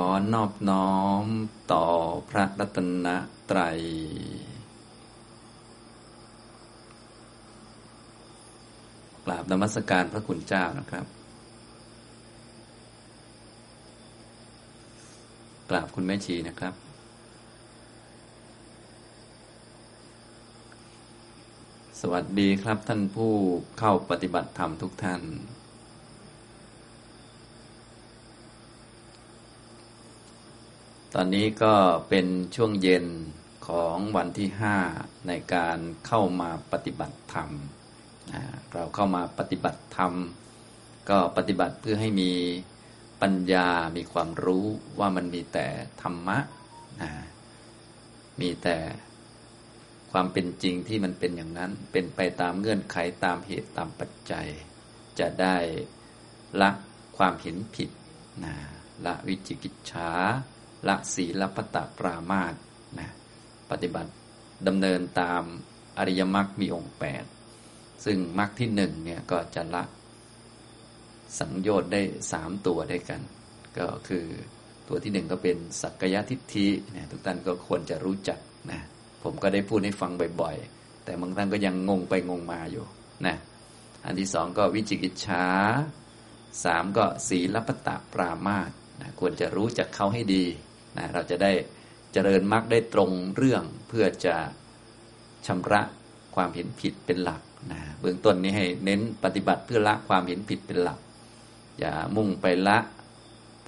อนอบน้อมต่อพระรัตนตรัย กราบนมัสการพระคุณเจ้านะครับ กราบคุณแม่ชีนะครับ สวัสดีครับท่านผู้เข้าปฏิบัติธรรมทุกท่าน ตอนนี้ก็เป็นช่วงเย็นของวันที่ห้าในการเข้ามาปฏิบัติธรรม เราเข้ามาปฏิบัติธรรม ก็ปฏิบัติเพื่อให้มีปัญญา มีความรู้ว่ามันมีแต่ธรรมะ มีแต่ความเป็นจริงที่มันเป็นอย่างนั้น เป็นไปตามเงื่อนไขตามเหตุตามปัจจัย จะได้ละความเห็นผิดละวิจิกิจฉา ละศีลปตปรามาตนะปฏิบัติดำเนินตามอริยมรรคมีองค์แปดซึ่งมรรคที่หนึ่งเนี่ยก็จะละสังโยชน์ได้สามตัวได้กัน ก็คือตัวที่หนึ่งก็เป็นสักกายทิฏฐินะทุกท่านก็ควรจะรู้จักนะผมก็ได้พูดให้ฟังบ่อยๆ แต่บางท่านก็ยังงงไปงงมาอยู่นะอันที่สองก็วิจิกิจฉาสามก็ศีลปตะปรามาตนะควรจะรู้จักเขาให้ดี นะเราจะได้เจริญมรรคได้ตรงเรื่องเพื่อจะชำระความเห็นผิดเป็นหลักนะเบื้องต้นนี้ให้เน้นปฏิบัติเพื่อละความเห็นผิดเป็นหลัก อย่ามุ่งไปละ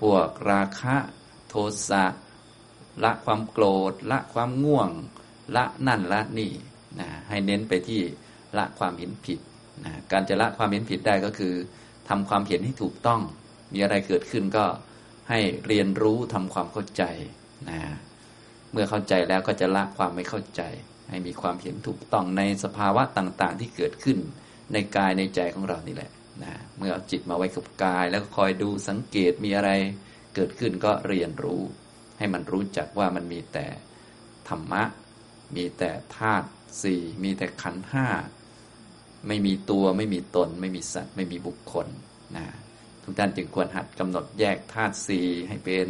พวกราคะโทสะละความโกรธ ละความง่วง ละนั่นละนี่นะให้เน้นไปที่ละความเห็นผิดนะการจะละความเห็นผิดได้ก็คือทำความเห็นให้ถูกต้อง มีอะไรเกิดขึ้นก็ ให้เรียนรู้ทำความเข้าใจนะเมื่อเข้าใจแล้วก็จะละความไม่เข้าใจ ให้มีความเห็นถูกต้องในสภาวะต่างๆ ที่เกิดขึ้นในกายในใจของเรานี่แหละนะเมื่อเอาจิตมาไว้กับกาย แล้วก็คอยดูสังเกตมีอะไรเกิดขึ้นก็เรียนรู้ ให้มันรู้จักว่ามันมีแต่ธรรมะ มีแต่ธาตุสี่มีแต่ขันห้าไม่มีตัวไม่มีตน ไม่มีสัตว์ ไม่มีบุคคลนะ ทุกท่านจึงควรหัดกำหนดแยกธาตุสี่ให้เป็น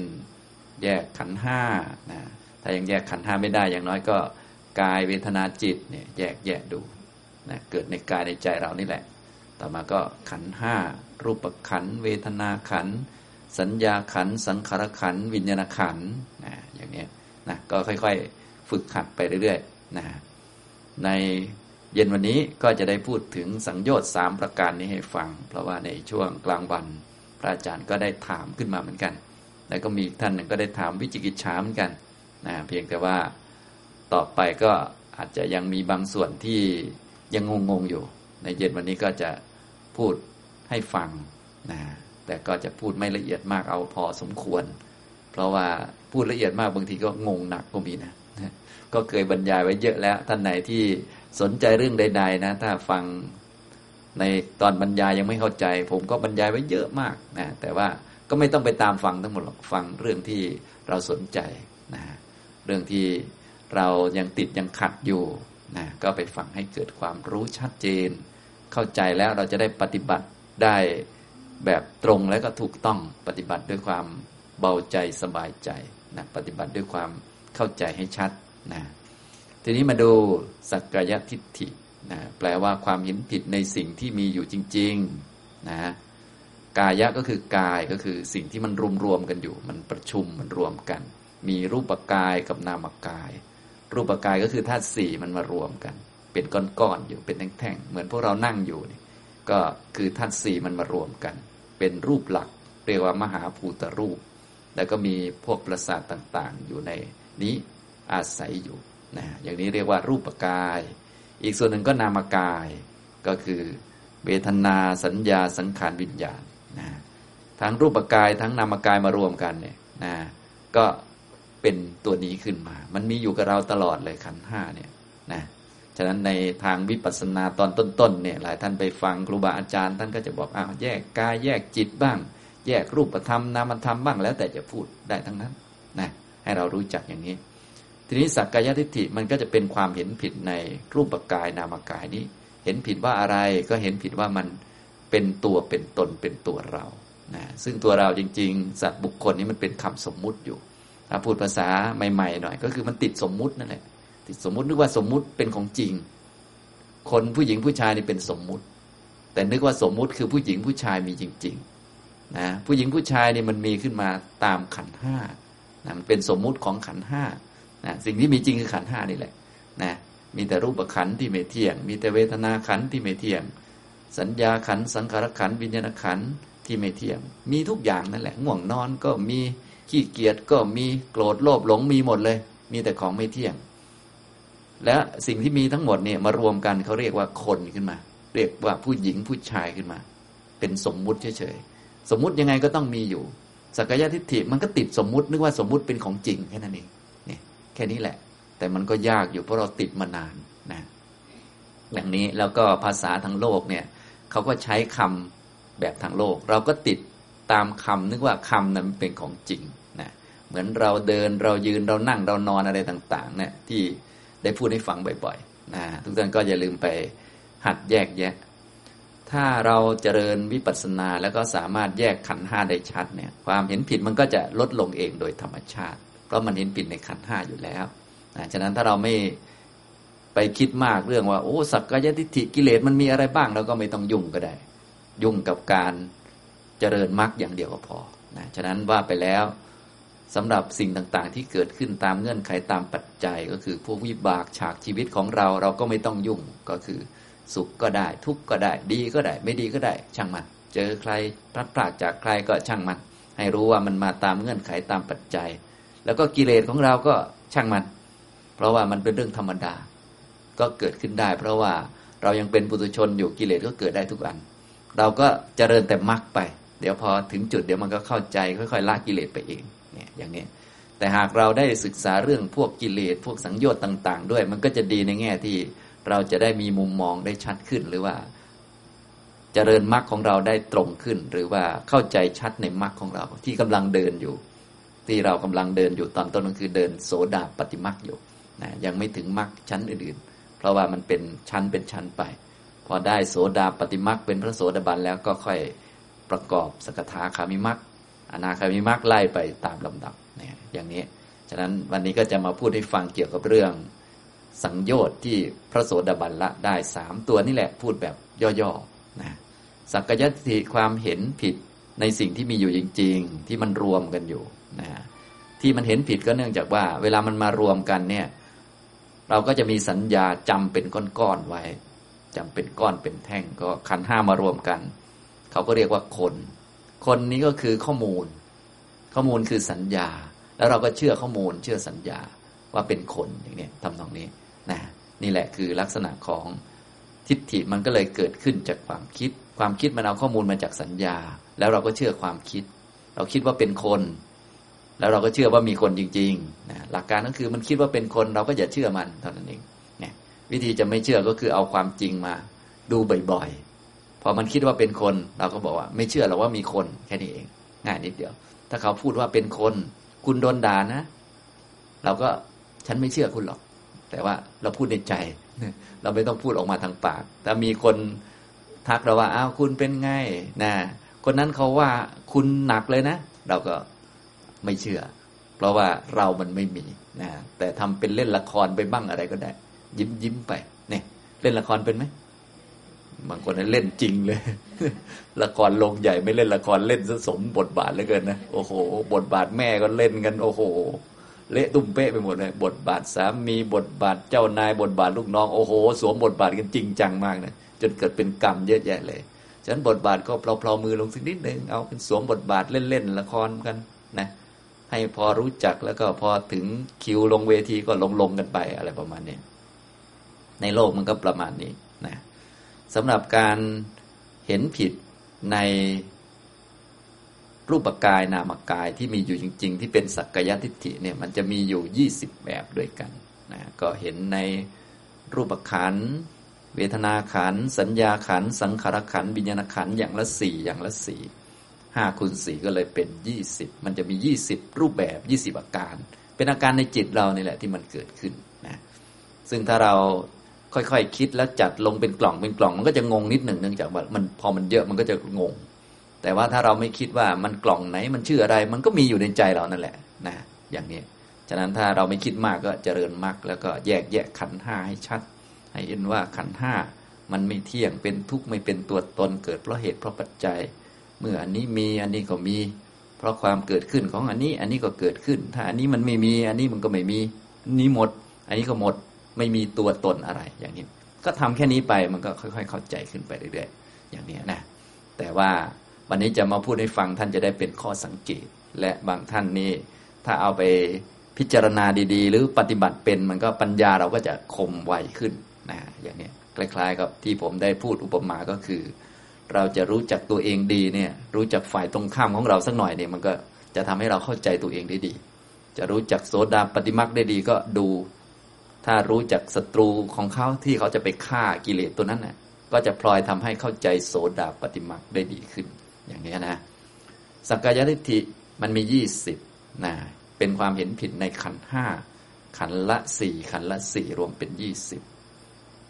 แยกขันห้านะถ้ายังแยกขันห้าไม่ได้อย่างน้อยก็กายเวทนาจิตเนี่ยแยกแยกดูนะเกิดในกายในใจเรานี่แหละ ต่อมาก็ขันห้ารูปขันเวทนาขัน สัญญาขัน สังขารขัน วิญญาณขันนะอย่างนี้นะก็ค่อยๆ ฝึกขัดไปเรื่อยๆนะใน เย็นวันนี้ก็จะได้พูดถึงสังโยชน์สามประการนี้ให้ฟัง เพราะว่าในช่วงกลางวันพระอาจารย์ก็ได้ถามขึ้นมาเหมือนกัน แล้วก็มีท่านหนึ่งก็ได้ถามวิจิกิจฉาเหมือนกันนะเพียงแต่ว่าต่อไปก็อาจจะยังมีบางส่วนที่ยังงงๆอยู่ ในเย็นวันนี้ก็จะพูดให้ฟังนะแต่ก็จะพูดไม่ละเอียดมากเอาพอสมควร เพราะว่าพูดละเอียดมากบางทีก็งงหนักก็มีนะก็เคยบรรยายไว้เยอะแล้วท่านไหนที่ สนใจเรื่องใด ๆ นะ ถ้าฟังในตอนบรรยายยังไม่เข้าใจ ผมก็บรรยายไว้เยอะมากนะแต่ว่าก็ไม่ต้องไปตามฟังทั้งหมดหรอกฟังเรื่องที่เราสนใจนะเรื่องที่เรายังติดยังขัดอยู่นะก็ไปฟังให้เกิดความรู้ชัดเจน เข้าใจแล้วเราจะได้ปฏิบัติได้แบบตรงและก็ถูกต้องปฏิบัติด้วยความเบาใจสบายใจนะปฏิบัติด้วยความเข้าใจให้ชัดนะ ทีนี้มาดูสักกายทิฏฐินะแปลว่าความเห็นผิดในสิ่งที่มีอยู่จริงๆนะกายะก็คือกายก็คือสิ่งที่มันรวมรวมกันอยู่ มันประชุมมันรวมกัน มีรูปกายกับนามกาย รูปกายก็คือธาตุสี่มันมารวมกัน เป็นก้อนๆอยู่เป็นแท่งๆเหมือนพวกเรานั่งอยู่นี่ก็คือธาตุสี่มันมารวมกัน เป็นรูปหลัก เรียกว่ามหาภูตรูป แล้วก็มีพวกประสาทต่างๆ อยู่ในนี้อาศัยอยู่ นะอย่างนี้เรียกว่ารูปกาย อีกส่วนหนึ่งก็นามกาย ก็คือเวทนาสัญญาสังขารวิญญาณนะทั้งรูปกายทั้งนามกายมารวมกันเนี่ยนะก็เป็นตัวนี้ขึ้นมา มันมีอยู่กับเราตลอดเลยขันห้าเนี่ยนะฉะนั้นในทางวิปัสสนาตอนต้นๆเนี่ยหลายท่านไปฟังครูบาอาจารย์ท่านก็จะบอกอ้าวแยกกายแยกจิตบ้าง แยกรูปธรรมนามธรรมบ้างแล้วแต่จะพูดได้ทั้งนั้นนะให้เรารู้จักอย่างนี้ ทีนี้สักกายทิฏฐิมันก็จะเป็นความเห็นผิดในรูปกายนามกายนี้ เห็นผิดว่าอะไรก็เห็นผิดว่ามันเป็นตัวเป็นตนเป็นตัวเรานะซึ่งตัวเราจริง ๆ สัตว์บุคคลนี้มันเป็นคำสมมุติอยู่ถ้าพูดภาษาใหม่ๆหน่อย ก็คือมันติดสมมุตินั่นแหละติดสมมุตินึกว่าสมมุติเป็นของจริง คนผู้หญิงผู้ชายนี่เป็นสมมุติ แต่นึกว่าสมมุติคือผู้หญิงผู้ชายมีจริงๆนะผู้หญิงผู้ชายนี่มันมีขึ้นมาตามขันห้านะมันเป็นสมมุติของขันห้า นะสิ่งที่มีจริงคือขันห้านี่แหละนะมีแต่รูปขันที่ไม่เที่ยง มีแต่เวทนาขันที่ไม่เที่ยง สัญญาขันสังขารขันวิญญาณขันที่ไม่เที่ยง มีทุกอย่างนั่นแหละง่วงนอนก็มีขี้เกียจก็มีโกรธโลภหลงมีหมดเลย มีแต่ของไม่เที่ยง และสิ่งที่มีทั้งหมดเนี่ยมารวมกันเขาเรียกว่าคนขึ้นมา เรียกว่าผู้หญิงผู้ชายขึ้นมา เป็นสมมุติเฉยๆสมมุติยังไงก็ต้องมีอยู่สักยะทิฏฐิมันก็ติดสมมุตินึกว่าสมมุติเป็นของจริงแค่นั้นเอง แค่นี้แหละ แต่มันก็ยากอยู่เพราะเราติดมานานนะอย่างนี้แล้วก็ภาษาทางโลกเนี่ยเขาก็ใช้คำแบบทางโลก เราก็ติดตามคำนึกว่าคำนั้นเป็นของจริงนะเหมือนเราเดินเรายืนเรานั่งเรานอนอะไรต่างๆเนี่ยที่ได้พูดให้ฟังบ่อยๆนะทุกท่านก็อย่าลืมไปหัดแยกแยะ ถ้าเราเจริญวิปัสสนาแล้วก็สามารถแยกขันห้าได้ชัดเนี่ยความเห็นผิดมันก็จะลดลงเองโดยธรรมชาติเพ ราะมันเห็นผิดในขันห้าอยู่แล้วนะฉะนั้นถ้าเราไม่ไปคิดมากเรื่องว่าโอ้สักกายทิฏฐิกิเลสมันมีอะไรบ้างเราก็ไม่ต้องยุ่งก็ได้ ยุ่งกับการเจริญมรรคอย่างเดียวก็พอนะฉะนั้นว่าไปแล้วสำหรับสิ่งต่างๆ ที่เกิดขึ้นตามเงื่อนไขตามปัจจัย ก็คือพวกวิบากฉากชีวิตของเราเราก็ไม่ต้องยุ่งก็คือสุขก็ได้ทุกข์ก็ได้ ดีก็ได้ ไม่ดีก็ได้ ช่างมัน เจอใครพลัดพรากจากใครก็ช่างมัน ให้รู้ว่ามันมาตามเงื่อนไขตามปัจจัย แล้วก็กิเลสของเราก็ช่างมัน เพราะว่ามันเป็นเรื่องธรรมดา ก็เกิดขึ้นได้ เพราะว่าเรายังเป็นปุถุชนอยู่กิเลสก็เกิดได้ทุกอัน เราก็เจริญแต่มรรคไป เดี๋ยวพอถึงจุดเดี๋ยวมันก็เข้าใจค่อยๆละกิเลสไปเองเนี่ยอย่างนี้แต่หากเราได้ศึกษาเรื่องพวกกิเลสพวกสังโยชน์ต่าง ๆ ด้วย มันก็จะดีในแง่ที่เราจะได้มีมุมมองได้ชัดขึ้นหรือว่าเจริญมรรคของเราได้ตรงขึ้น หรือว่าเข้าใจชัดในมรรคของเราที่กำลังเดินอยู่ ที่เรากำลังเดินอยู่ตอนต้นก็คือเดินโสดาปฏิมรรคอยู่นะยังไม่ถึงมรรคชั้นอื่นๆ เพราะว่ามันเป็นชั้นเป็นชั้นไป พอได้โสดาปฏิมรรคเป็นพระโสดาบันแล้วก็ค่อยประกอบสกทาคามิมรรคอนาคามิมรรคไล่ไปตามลำดับนี่ยอย่างนี้ ฉะนั้นวันนี้ก็จะมาพูดให้ฟังเกี่ยวกับเรื่องสังโยชน์ที่พระโสดาบันละได้สามตัวนี่แหละพูดแบบย่อๆนะสักยติความเห็นผิดในสิ่งที่มีอยู่จริง ๆ ที่มันรวมกันอยู่ นะที่มันเห็นผิดก็เนื่องจากว่า เวลามันมารวมกันเนี่ย เราก็จะมีสัญญาจำเป็นก้อนๆไว้จำเป็นก้อนเป็นแท่งก็ขันห้ามารวมกัน เขาก็เรียกว่าคน คนนี้ก็คือข้อมูล ข้อมูลคือสัญญา แล้วเราก็เชื่อข้อมูล เชื่อสัญญาว่าเป็นคนอย่างนี้ทำตรงนี้นะนี่แหละคือลักษณะของทิฏฐิมันก็เลยเกิดขึ้นจากความคิด ความคิดมันเอาข้อมูลมาจากสัญญา แล้วเราก็เชื่อความคิด เราคิดว่าเป็นคน แล้วเราก็เชื่อว่ามีคนจริงๆนะหลักการก็คือมันคิดว่าเป็นคนเราก็อย่าเชื่อมันเท่านั้นเองเนี่ยวิธีจะไม่เชื่อก็คือเอาความจริงมาดูบ่อยๆ พอมันคิดว่าเป็นคนเราก็บอกว่า ไม่เชื่อหรอกว่ามีคนแค่นี้เอง ง่ายนิดเดียว ถ้าเขาพูดว่าเป็นคน คุณโดนด่านะ เราก็ฉันไม่เชื่อคุณหรอก แต่ว่าเราพูดในใจ เราไม่ต้องพูดออกมาทางปาก แต่มีคนทักเราว่าอ้าวคุณเป็นไงนะคนนั้นเขาว่าคุณหนักเลยนะ เราก็ ไม่เชื่อ เพราะว่าเรามันไม่มีนะแต่ทำเป็นเล่นละครไปบ้างอะไรก็ได้ ยิ้มยิ้มไปเนี่ยเล่นละครเป็นไหมบางคนเล่นจริงเลย ละครลงใหญ่ไม่เล่นละครเล่นสมบทบาทเหลือเกินนะโอ้โห บทบาทแม่ก็เล่นกัน โอ้โห เละตุ้มเป๊ะไปหมดเลย บทบาทสามีบทบาทเจ้านาย บทบาทลูกน้องโอ้โห สวมบทบาทกันจริงจังมากนะจนเกิดเป็นกรรมเยอะแยะเลยฉะนั้นบทบาทก็เพลาๆมือลงสักนิดหนึ่งเอาเป็นสวมบทบาทเล่นๆละครกันนะ ให้พอรู้จักแล้วก็พอถึงคิวลงเวทีก็ลงลงกันไปอะไรประมาณนี้ในโลกมันก็ประมาณนี้นะสำหรับการเห็นผิดในรูปกายนามกายที่มีอยู่จริง ๆ ที่เป็นสักกายทิฏฐิเนี่ยมันจะมีอยู่ 20 แบบด้วยกันนะก็เห็นในรูปขัน เวทนาขัน สัญญาขัน สังขารขันวิญญาณขันอย่างละสี่อย่างละสี่ ห้าคูณสี่ก็เลยเป็นยี่สิบมันจะมียี่สิบรูปแบบยี่สิบอาการ เป็นอาการในจิตเรานี่แหละที่มันเกิดขึ้นนะซึ่งถ้าเราค่อยๆคคิดแล้วจัดลงเป็นกล่องเป็นกล่อง มันก็จะงงนิดหนึ่งเนื่องจากว่ามันพอมันเยอะมันก็จะงง แต่ว่าถ้าเราไม่คิดว่ามันกล่องไหนมันชื่ออะไร มันก็มีอยู่ในใจเรานั่นแหละนะอย่างนี้ฉะนั้นถ้าเราไม่คิดมากก็เจริญมากแล้วก็แยกแยะขันห้าให้ชัด ให้เห็นว่าขันห้ามันไม่เที่ยงเป็นทุกข์ไม่เป็นตัวตนเกิดเพราะเหตุเพราะปัจจัย เมื่ออันนี้มีอันนี้ก็มี เพราะความเกิดขึ้นของอันนี้ อันนี้ก็เกิดขึ้น ถ้าอันนี้มันไม่มี อันนี้มันก็ไม่มีอันนี้หมด อันนี้ก็หมดไม่มีตัวตนอะไรอย่างนี้ ก็ทำแค่นี้ไปมันก็ค่อย ๆ เข้าใจขึ้นไปเรื่อยๆอย่างนี้นะแต่ว่าวันนี้จะมาพูดให้ฟังท่านจะได้เป็นข้อสังเกต และบางท่านนี่ถ้าเอาไปพิจารณาดีๆ หรือปฏิบัติเป็นมันก็ปัญญาเราก็จะคมไวขึ้นนะอย่างนี้คล้ายๆ กับที่ผมได้พูดอุปมาก็คือ เราจะรู้จักตัวเองดีเนี่ย รู้จักฝ่ายตรงข้ามของเราสักหน่อยเนี่ยมันก็จะทำให้เราเข้าใจตัวเองได้ดี จะรู้จักโสดาปฏิมักได้ดีก็ดู ถ้ารู้จักศัตรูของเขาที่เขาจะไปฆ่ากิเลสตัวนั้นน่ะก็จะพลอยทำให้เข้าใจโสดาปฏิมักได้ดีขึ้น อย่างนี้นะ สักกายทิฏฐิมันมียี่สิบนะเป็นความเห็นผิดในขันห้าขันละสี่ขันละสี่รวมเป็นยี่สิบ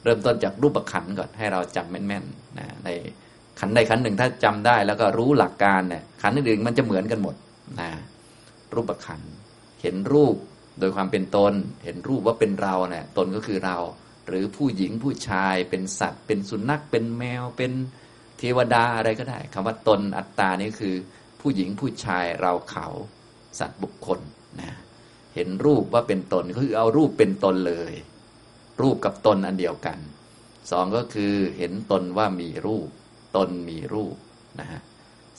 เริ่มต้นจากรูปขันก่อนให้เราจำแม่นๆนะใน ขันใดขันหนึ่งถ้าจำได้แล้วก็รู้หลักการเนี่ยขันอื่นมันจะเหมือนกันหมดนะรูปขันเห็นรูปโดยความเป็นตน เห็นรูปว่าเป็นเราเนี่ยตนก็คือเรา หรือผู้หญิงผู้ชายเป็นสัตว์ เป็นสุนัขเป็นแมวเป็นเทวดาอะไรก็ได้คำว่าตนอัตตานี่คือ ผู้หญิงผู้ชายเราเขาสัตว์บุคคลนะเห็นรูปว่าเป็นตนก็คือเอารูปเป็นตนเลย รูปกับตนอันเดียวกันสองก็คือเห็นตนว่ามีรูป ตนมีรูปนะฮะ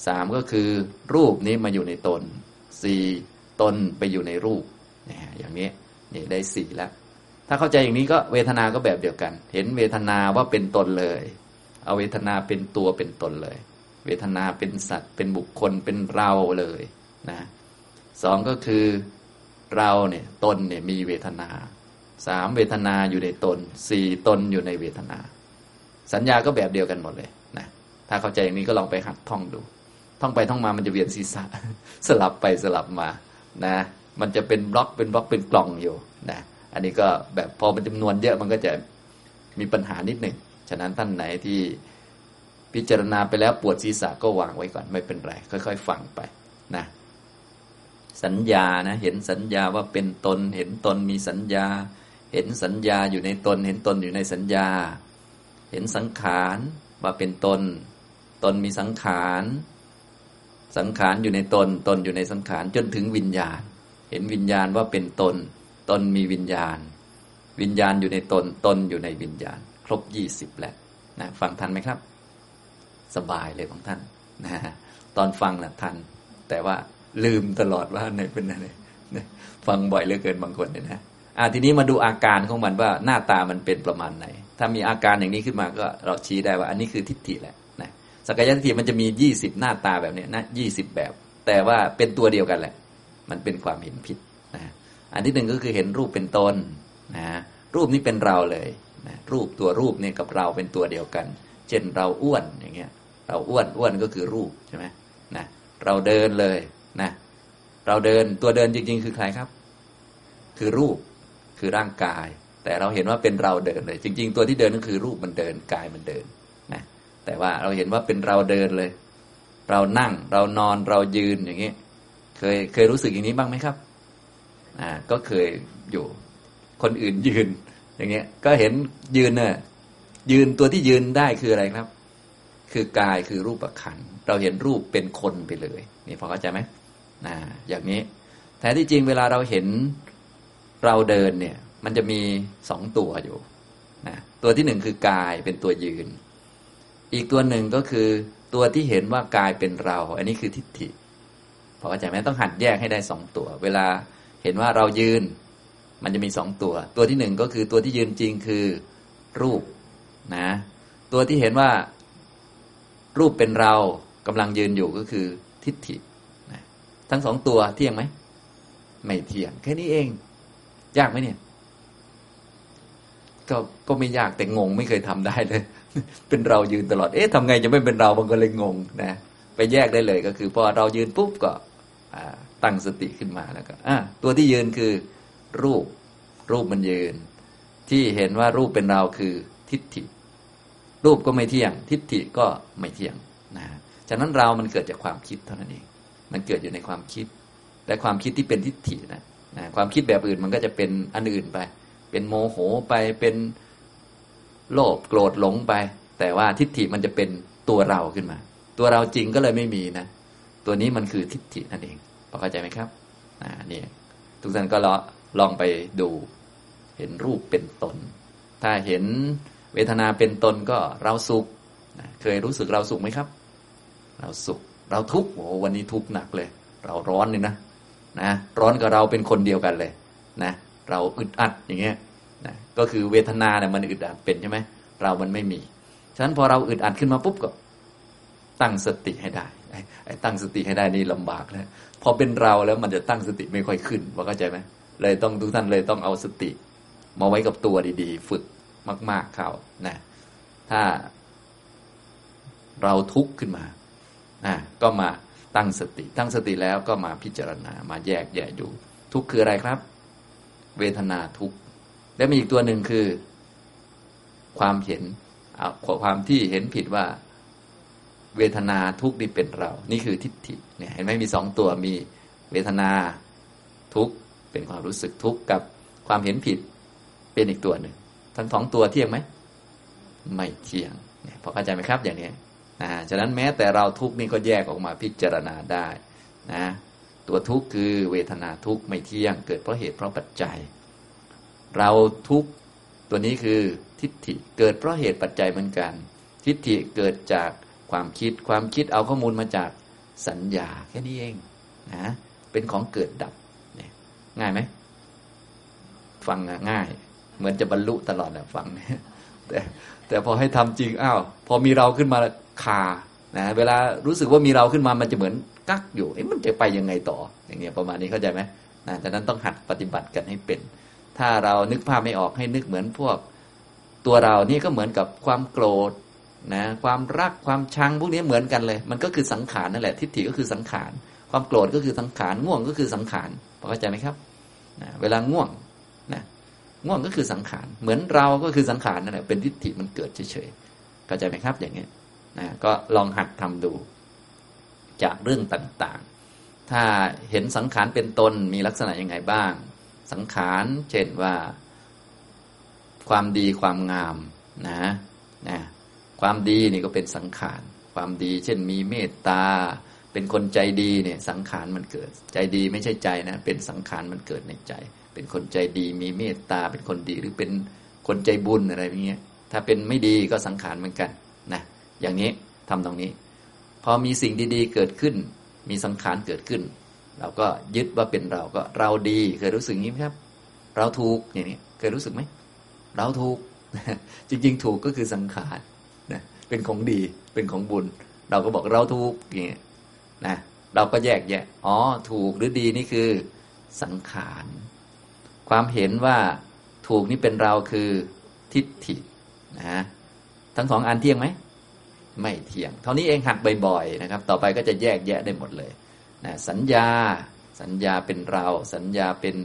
สามก็คือรูปนี้มาอยู่ในตนสี่ตนไปอยู่ในรูปนะอย่างนี้นี่ได้สี่แล้ว ถ้าเข้าใจอย่างนี้ก็เวทนาก็แบบเดียวกัน เห็นเวทนาว่าเป็นตนเลย เอาเวทนาเป็นตัวเป็นตนเลย เวทนาเป็นสัตว์ เป็นบุคคลเป็นเราเลยนะสองก็คือเราเนี่ยตนเนี่ยมีเวทนาสามเวทนาอยู่ในตนสี่ตนอยู่ในเวทนา สัญญาก็แบบเดียวกันหมดเลย ถ้าเข้าใจอย่างนี้ก็ลองไปหัดท่องดู ท่องไปท่องมามันจะเวียนศีรษะ สลับไปสลับมานะ มันจะเป็นบล็อกเป็นบล็อกเป็นกล่องอยู่นะอันนี้ก็แบบพอมันจำนวนเยอะมันก็จะมีปัญหานิดหนึ่งฉะนั้นท่านไหนที่พิจารณาไปแล้วปวดศีรษะก็วางไว้ก่อนไม่เป็นไร ค่อย ๆ ฟังไปนะ สัญญานะเห็นสัญญาว่าเป็นตน เห็นตนมีสัญญา เห็นสัญญาอยู่ในตน เห็นตนอยู่ในสัญญา เห็นสังขารว่าเป็นตน ตนมีสังขาร สังขารอยู่ในตน ตนอยู่ในสังขารจนถึงวิญญาณ เห็นวิญญาณว่าเป็นตน ตนมีวิญญาณ วิญญาณอยู่ในตน ตนอยู่ในวิญญาณ ครบยี่สิบแล้วนะฟังทันไหมครับ สบายเลยของท่านนะตอนฟังนะทัน แต่ว่าลืมตลอดว่าไหนเป็นอะไรฟังบ่อยเหลือเกินบางคนเนี่ยนะอ่าทีนี้มาดูอาการของมันว่าหน้าตามันเป็นประมาณไหน ถ้ามีอาการอย่างนี้ขึ้นมาก็เราชี้ได้ว่า อันนี้คือทิฏฐิแหละ สกายทิฏฐิมันจะมียี่สิบหน้าตาแบบนี้นะยี่สิบแบบ แต่ว่าเป็นตัวเดียวกันแหละ มันเป็นความเห็นผิดนะอันที่หนึ่งก็คือเห็นรูปเป็นตนนะรูปนี้เป็นเราเลยนะรูปตัวรูปเนี่ยกับเราเป็นตัวเดียวกัน เช่นเราอ้วนอย่างเงี้ย เราอ้วนอ้วนก็คือรูปใช่ไหมนะเราเดินเลยนะเราเดินตัวเดินจริง ๆ คือใครครับ คือรูปคือร่างกาย แต่เราเห็นว่าเป็นเราเดินเลย จริง ๆ ตัวที่เดินก็คือรูปมันเดินกายมันเดิน แต่ว่าเราเห็นว่าเป็นเราเดินเลย เรานั่งเรานอนเรายืนอย่างนี้ เคยเคยรู้สึกอย่างนี้บ้างไหมครับ อ่า ก็เคยอยู่คนอื่นยืน อย่างเงี้ย ก็เห็นยืนเนี่ยยืนตัวที่ยืนได้คืออะไรครับ คือกายคือรูปขันเราเห็นรูปเป็นคนไปเลย นี่พอเข้าใจไหมนะอย่างนี้แท้ที่จริงเวลาเราเห็นเราเดินเนี่ย มันจะมีสองตัวอยู่นะตัวที่หนึ่งคือกายเป็นตัวยืน อีกตัวหนึ่งก็คือตัวที่เห็นว่ากายเป็นเรา อันนี้คือทิฏฐิพอเข้าใจไหมต้องหัดแยกให้ได้สองตัว เวลาเห็นว่าเรายืน มันจะมีสองตัว ตัวที่หนึ่งก็คือตัวที่ยืนจริงคือรูปนะ ตัวที่เห็นว่ารูปเป็นเรากำลังยืนอยู่ก็คือทิฏฐินะทั้งสองตัวเที่ยงไหมไม่เที่ยง แค่นี้เอง ยากไหมเนี่ย ก็ก็ไม่ยากแต่งงไม่เคยทำได้เลย เป็นเรายืนตลอด เอ๊ะทำไงจะไม่เป็นเราบางคนเลยงงนะไปแยกได้เลยก็คือพอเรายืนปุ๊บก็ตั้งสติขึ้นมาแล้วก็ตัวที่ยืนคือรูปรูปมันยืน ที่เห็นว่ารูปเป็นเราคือทิฏฐิ รูปก็ไม่เที่ยง ทิฏฐิก็ไม่เที่ยงนะฉะนั้นเรามันเกิดจากความคิดเท่านั้นเอง มันเกิดอยู่ในความคิดและความคิดที่เป็นทิฏฐินะนะความคิดแบบอื่นมันก็จะเป็นอันอื่นไป เป็นโมโหไปเป็น โลภโกรธหลงไป แต่ว่าทิฏฐิมันจะเป็นตัวเราขึ้นมา ตัวเราจริงก็เลยไม่มีนะ ตัวนี้มันคือทิฏฐินั่นเองพอเข้าใจไหมครับอ่านี่ทุกท่านก็ลองไปดู เห็นรูปเป็นตน ถ้าเห็นเวทนาเป็นตนก็เราสุขเคยรู้สึกเราสุขไหมครับ เราสุขเราทุกข์โอ้วันนี้ทุกข์หนักเลย เราร้อนเลยนะนะ ร้อนกับเราเป็นคนเดียวกันเลย นะ เราอึดอัดอย่างเงี้ย นะก็คือเวทนาเนี่ยมันอึดอัดเป็นใช่ไหมเรามันไม่มีฉะนั้นพอเราอึดอัดขึ้นมาปุ๊บก็ ตั้งสติให้ได้ไอ้ตั้งสติให้ได้นี่ลำบากแล้วพอเป็นเราแล้วมันจะตั้งสติไม่ค่อยขึ้นว่าเข้าใจไหมเลยต้องทุกท่านเลยต้องเอาสติ มาไว้กับตัวดีๆ ฝึกมาก ๆ เขานะถ้าเราทุกข์ขึ้นมานะก็มาตั้งสติ ตั้งสติแล้วก็มาพิจารณา มาแยกแยะอยู่ ทุกข์คืออะไรครับ เวทนาทุกข์ และมีอีกตัวหนึ่งคือ ความเห็นความที่เห็นผิดว่า เวทนาทุกข์นี่เป็นเรา นี่คือทิฏฐิเนี่ยเห็นไหมมีสองตัวมีเวทนาทุกข์เป็นความรู้สึกทุกข์กับความเห็นผิดเป็นอีกตัวหนึ่ง ทั้งสองตัวเที่ยงไหมไม่เที่ยงเนี่ยพอเข้าใจไหมครับ อย่างนี้นะฉะนั้นแม้แต่เราทุกข์นี่ก็แยกออกมาพิจารณาได้นะตัวทุกข์คือเวทนาทุกข์ไม่เที่ยง เกิดเพราะเหตุเพราะปัจจัย เราทุกตัวนี้คือทิฏฐิเกิดเพราะเหตุปัจจัยเหมือนกัน ทิฏฐิเกิดจากความคิดความคิดเอาข้อมูลมาจากสัญญาแค่นี้เองนะเป็นของเกิดดับง่ายไหมฟังง่าย เหมือนจะบรรลุตลอดแหละฟังแต่แต่พอให้ทำจริงอ้าวพอมีเราขึ้นมาคานะเวลารู้สึกว่ามีเราขึ้นมามันจะเหมือนกักอยู่เอ๊ะมันจะไปยังไงต่อ อย่างเงี้ยประมาณนี้เข้าใจไหมนะดังนั้นต้องหัดปฏิบัติกันให้เป็น ถ้าเรานึกภาพไม่ออกให้นึกเหมือนพวก ตัวเรานี่ก็เหมือนกับความโกรธนะความรักความชังพวกนี้เหมือนกันเลย มันก็คือสังขารนั่นแหละ ทิฏฐิก็คือสังขาร ความโกรธก็คือสังขาร ง่วงก็คือสังขารเข้าใจไหมครับนะเวลาง่วงนะง่วงก็คือสังขาร เหมือนเราก็คือสังขารนั่นแหละ เป็นทิฏฐิมันเกิดเฉยๆ เข้าใจไหมครับ อย่างเงี้นะก็ลองหัดทำดู จากเรื่องต่างๆ ถ้าเห็นสังขารเป็นตนมีลักษณะยังไงบ้าง สังขาร เช่นว่า ความดีความงามนะนะความดีนี่ก็เป็นสังขาร ความดี เช่นมีเมตตา เป็นคนใจดีเนี่ยสังขารมันเกิด ใจดีไม่ใช่ใจนะ เป็นสังขารมันเกิดในใจ เป็นคนใจดี มีเมตตา เป็นคนดีหรือเป็นคนใจบุญอะไรอย่างเงี้ย ถ้าเป็นไม่ดีก็สังขารเหมือนกันนะอย่างนี้ทำตรงนี้ พอมีสิ่งดีๆเกิดขึ้น มีสังขารเกิดขึ้น เราก็ยึดว่าเป็นเราก็เราดีเคยรู้สึกงี้ไหมครับ เราถูกอย่างนี้เคยรู้สึกไหมเราถูก จริง ๆ ถูกก็คือสังขารนะเป็นของดีเป็นของบุญ เราก็บอกเราถูกอย่างนี้นะเราก็แยกแยะอ๋อถูกหรือดีนี่คือสังขารความเห็นว่าถูกนี่เป็นเราคือทิฏฐินะทั้งสองอันเที่ยงไหมไม่เที่ยง เท่านี้เองหัดบ่อยๆนะครับ ต่อไปก็จะแยกแยะได้หมดเลย นะสัญญา สัญญาเป็นเรา สัญญาเป็น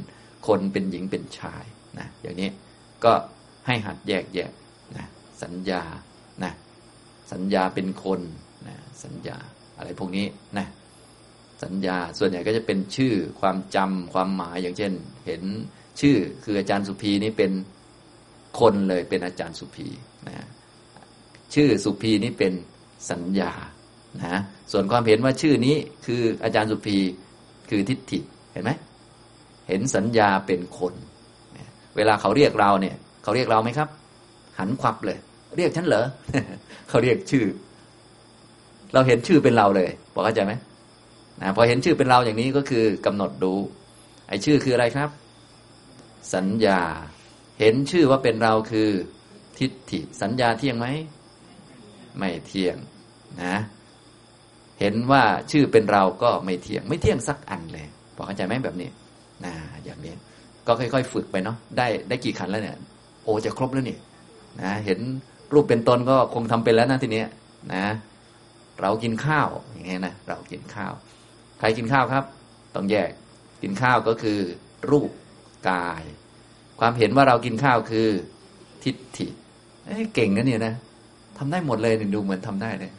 คนเป็นหญิงเป็นชายนะอย่างนี้ก็ให้หัดแยกแยะนะสัญญานะสัญญาเป็นคนนะสัญญาอะไรพวกนี้นะสัญญาส่วนใหญ่ก็จะเป็นชื่อความจำความหมายอย่างเช่น เห็นชื่อคืออาจารย์สุภีนี่เป็นคนเลยเป็นอาจารย์สุภีนะชื่อสุภีนี่เป็นสัญญา นะส่วนความเห็นว่าชื่อนี้คืออาจารย์สุภีคือทิฏฐิเห็นไหมเห็นสัญญาเป็นคน เวลาเขาเรียกเราเนี่ย เขาเรียกเราไหมครับ หันควับเลย เรียกฉันเหรอเขาเรียกชื่อ เราเห็นชื่อเป็นเราเลยบอกเข้าใจไหมนะพอเห็นชื่อเป็นเราอย่างนี้ก็คือกำหนดดูไอ้ชื่อคืออะไรครับ สัญญา เห็นชื่อว่าเป็นเราคือทิฏฐิ สัญญาเที่ยงไหม ไม่เที่ยงนะ เห็นว่าชื่อเป็นเราก็ไม่เที่ยง ไม่เที่ยงสักอันเลยพอเข้าใจไหมแบบนี้นะอย่างนี้ก็ค่อย ๆ ฝึกไปเนาะได้ได้กี่ขันแล้วเนี่ย โอจะครบแล้วนี่นะเห็นรูปเป็นตนก็คงทำเป็นแล้วนะทีนี้นะ เรากินข้าวอย่างเงี้ยนะเรากินข้าว ใครกินข้าวครับ ต้องแยกกินข้าวก็คือ รูปกาย ความเห็นว่าเรากินข้าวคือ ทิฏฐิเก่งนะเนี่ยนะทำได้หมดเลยดูเหมือนทำได้เลย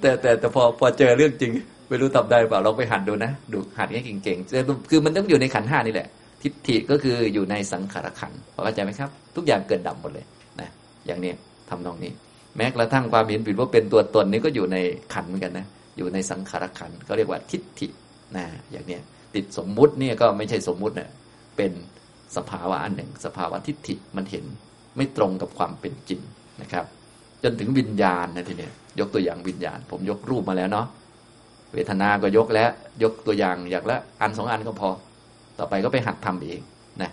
แต่แต่แต่พอพอเจอเรื่องจริง ไม่รู้ทำได้เปล่าลองไปหัดดูนะดูหัดให้เก่งๆคือมันต้องอยู่ในขันห้านี่แหละ ทิฏฐิก็คืออยู่ในสังขารขันเข้าใจไหมครับ ทุกอย่างเกิดดับหมดเลยนะอย่างนี้ทำนองนี้ แม้กระทั่งความเห็นผิดว่าเป็นตัวตนนี้ก็อยู่ในขันเหมือนกันนะอยู่ในสังขารขันก็เรียกว่าทิฏฐินะอย่างเนี้ยติดสมมุติเนี่ยก็ไม่ใช่สมมุตินะเป็นสภาวะอันหนึ่ง สภาวะทิฏฐิมันเห็นไม่ตรงกับความเป็นจริงนะครับ จนถึงวิญญาณนะทีเนี้ยยกตัวอย่างวิญญาณ ผมยกรูปมาแล้วเนาะเวทนาก็ยกแล้ว ยกตัวอย่างอย่างละอันสองอันก็พอ ต่อไปก็ไปหัดทำเองนะ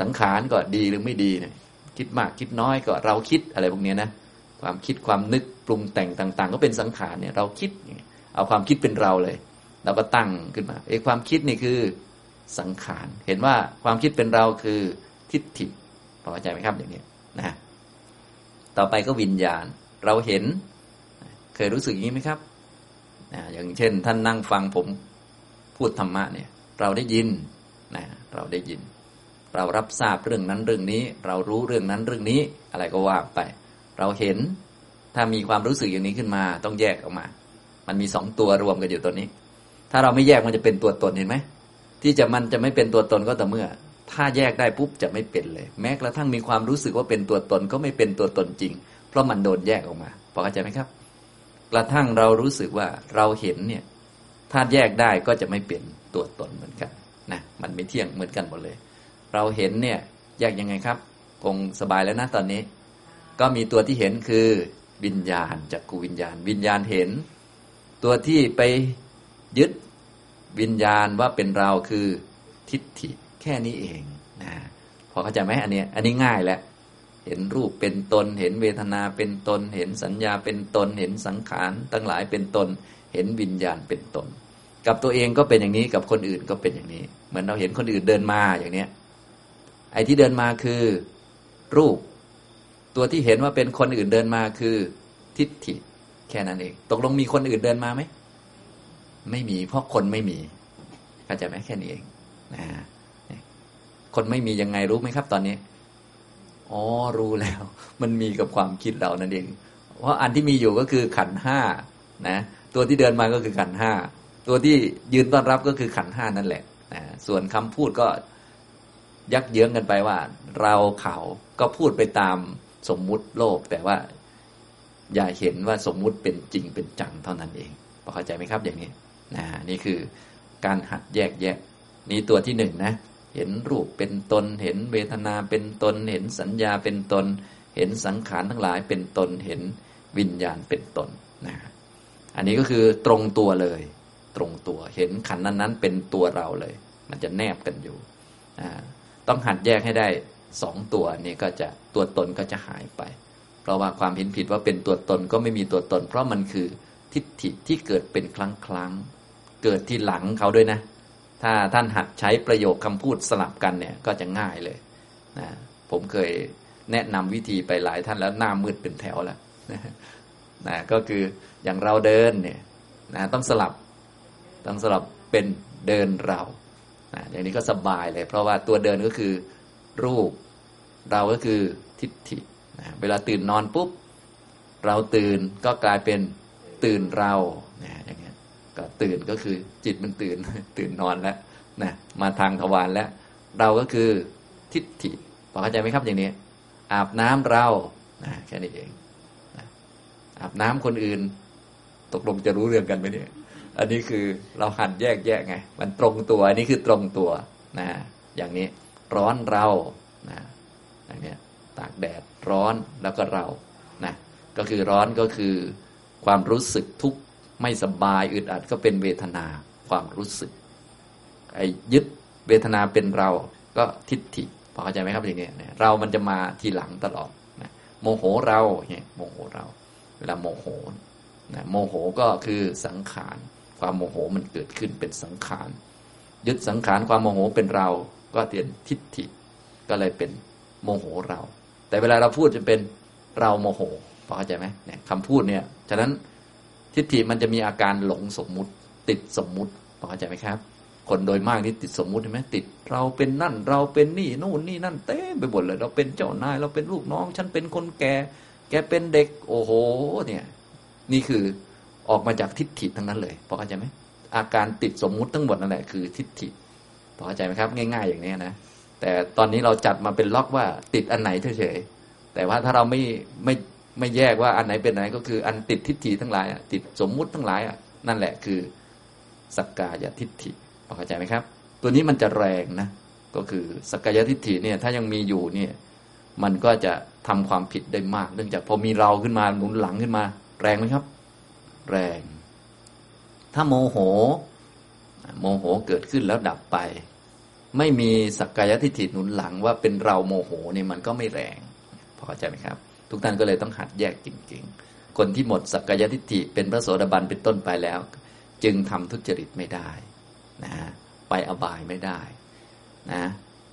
สังขารก็ดีหรือไม่ดีเนี่ยคิดมากคิดน้อยก็เราคิดอะไรพวกนี้นะความคิดความนึกปรุงแต่งต่าง ๆ ก็เป็นสังขารเนี่ยเราคิดเอาความคิดเป็นเราเลยเราก็ตั้งขึ้นมาไอ้ความคิดนี่คือสังขาร เห็นว่าความคิดเป็นเราคือทิฏฐิพอเข้าใจไหมครับอย่างนี้นะ ต่อไปก็วิญญาณ เราเห็น เคยรู้สึกอย่างนี้ไหมครับ อย่างเช่น ท่านนั่งฟังผมพูดธรรมะเนี่ย เราได้ยินนะเราได้ยิน เรารับทราบเรื่องนั้นเรื่องนี้ เรารู้เรื่องนั้นเรื่องนี้ อะไรก็ว่าไป เราเห็น ถ้ามีความรู้สึกอย่างนี้ขึ้นมา ต้องแยกออกมา มันมีสองตัวรวมกันอยู่ตัวนี้ ถ้าเราไม่แยกมันจะเป็นตัวตนเห็นไหมที่จะมันจะไม่เป็นตัวตนก็แต่เมื่อ ถ้าแยกได้ปุ๊บจะไม่เป็นเลย แม้กระทั่งมีความรู้สึกว่าเป็นตัวตนก็ไม่เป็นตัวตนจริง เพราะมันโดนแยกออกมาพอเข้าใจไหมครับ กระทั่งเรารู้สึกว่าเราเห็นเนี่ย ถ้าแยกได้ก็จะไม่เป็นตัวตนเหมือนกันนะมันไม่เที่ยงเหมือนกันหมดเลย เราเห็นเนี่ยแยกยังไงครับ คงสบายแล้วนะตอนนี้ ก็มีตัวที่เห็นคือวิญญาณจักกูวิญญาณ วิญญาณเห็น ตัวที่ไปยึดวิญญาณว่าเป็นเราคือทิฏฐิ แค่นี้เองนะพอเข้าใจไหมอันนี้อันนี้ง่ายแล้วเห็นรูปเป็นตน เห็นเวทนาเป็นตน เห็นสัญญาเป็นตน เห็นสังขารตั้งหลายเป็นตน เห็นวิญญาณเป็นตน กับตัวเองก็เป็นอย่างนี้กับคนอื่นก็เป็นอย่างนี้ เหมือนเราเห็นคนอื่นเดินมาอย่างเนี้ยไอ้ที่เดินมาคือ รูป ตัวที่เห็นว่าเป็นคนอื่นเดินมาคือ ทิฏฐิ แค่นั้นเอง ตกลงมีคนอื่นเดินมาไหมไม่มีเพราะคนไม่มีเข้าใจไหมแค่นี้เองนะ คนไม่มียังไงรู้ไหมครับ ตอนนี้ อ๋อ รู้แล้ว มันมีกับความคิดเรานั่นเอง เพราะอันที่มีอยู่ก็คือขันห้านะ ตัวที่เดินมาก็คือขันห้า ตัวที่ยืนต้อนรับก็คือขันห้านั่นแหละนะส่วนคำพูดก็ยักเยื้องกันไปว่า เราเขาก็พูดไปตามสมมุติโลก แต่ว่า อย่าเห็นว่าสมมุติเป็นจริงเป็นจังเท่านั้นเองพอเข้าใจไหมครับอย่างนี้นะนี่คือการหัดแยกแยะ นี่ตัวที่หนึ่งนะ เห็นรูปเป็นตน เห็นเวทนาเป็นตน เห็นสัญญาเป็นตน เห็นสังขารทั้งหลายเป็นตน เห็นวิญญาณเป็นตนนะอันนี้ก็คือตรงตัวเลย ตรงตัว เห็นขันนั้นๆเป็นตัวเราเลย มันจะแนบกันอยู่ ต้องหัดแยกให้ได้สองตัวนี้ก็จะตัวตนก็จะหายไป เพราะว่าความเห็นผิดว่าเป็นตัวตนก็ไม่มีตัวตน เพราะมันคือทิฏฐิที่เกิดเป็นครั้งครั้งเกิดที่หลังเขาด้วยนะ ถ้าท่านหัดใช้ประโยคคำพูดสลับกันเนี่ยก็จะง่ายเลยนะผมเคยแนะนำวิธีไปหลายท่านแล้วหน้ามืดเป็นแถวแล้วนะก็คืออย่างเราเดินเนี่ยนะต้องสลับต้องสลับเป็นเดินเรานะอย่างนี้ก็สบายเลย เพราะว่าตัวเดินก็คือรูป เราก็คือทิฏฐินะเวลาตื่นนอนปุ๊บ เราตื่นก็กลายเป็นตื่นเรานะอย่างเงี้ ก็ตื่นก็คือจิตมันตื่นตื่นนอนแล้วนะมาทางทวารแล้ว เราก็คือทิฏฐิพอเข้าใจไหมครับอย่างนี้ อาบน้ำเรานะแค่นี้เองนะอาบน้ำคนอื่น ตกลงจะรู้เรื่องกันไหมเนี่ย อันนี้คือเราหันแยกแยกไง มันตรงตัวอันนี้คือตรงตัวนะอย่างนี้ร้อนเรานะอย่างนี้ตากแดดร้อนแล้วก็เรานะก็คือร้อนก็คือความรู้สึกทุกข์ ไม่สบายอึดอัดก็เป็นเวทนาความรู้สึกไอ้ยึดเวทนาเป็นเราก็ทิฏฐิพอเข้าใจไหมครับอย่างนี้เรามันจะมาทีหลังตลอดนะโมโหเราเนี่ยโมโหเรา เวลาโมโหนะโมโหก็คือสังขารความโมโหมันเกิดขึ้นเป็นสังขารยึดสังขารความโมโหเป็นเรา ก็เป็นทิฏฐิ ก็เลยเป็นโมโหเรา แต่เวลาเราพูดจะเป็นเราโมโหพอเข้าใจไหมเนี่ยคำพูดเนี่ยฉะนั้น ทิฏฐิมันจะมีอาการหลงสมมุติ ติดสมมุติพอเข้าใจไหมครับ คนโดยมากนี่ติดสมมุติใช่ไหมติด เราเป็นนั่น เราเป็นนี่นู่นนี่นั่นเต้ไปหมดเลย เราเป็นเจ้านาย เราเป็นลูกน้อง ฉันเป็นคนแก่ แกเป็นเด็ก โอ้โห เนี่ย นี่คือออกมาจากทิฏฐิทั้งนั้นเลยพอเข้าใจไหมอาการติดสมมุติทั้งหมดนั่นแหละคือทิฏฐิพอเข้าใจไหมครับ ง่าย ๆ อย่างนี้นะแต่ตอนนี้เราจัดมาเป็นล็อกว่าติดอันไหนเฉยๆแต่ว่าถ้าเราไม่ไม่ ไม่แยกว่าอันไหนเป็นไหนก็คืออันติดทิฏฐิทั้งหลายติดสมมุติทั้งหลายนั่นแหละคือสักกายทิฏฐิพอเข้าใจไหมครับ ตัวนี้มันจะแรงนะก็คือสักกายทิฏฐิเนี่ยถ้ายังมีอยู่เนี่ยมันก็จะทำความผิดได้มากเนื่องจากพอมีเราขึ้นมาหนุนหลังขึ้นมา แรงไหมครับ แรง ถ้าโมโห โมโหเกิดขึ้นแล้วดับไป ไม่มีสักกายทิฏฐิหนุนหลังว่าเป็นเราโมโหเนี่ยมันก็ไม่แรงพอเข้าใจไหมครับ ทุกท่านก็เลยต้องหัดแยกจริง ๆ คนที่หมดสักกายทิฏฐิเป็นพระโสดาบันเป็นต้นไปแล้ว จึงทำทุจริตไม่ได้นะไปอบายไม่ได้นะ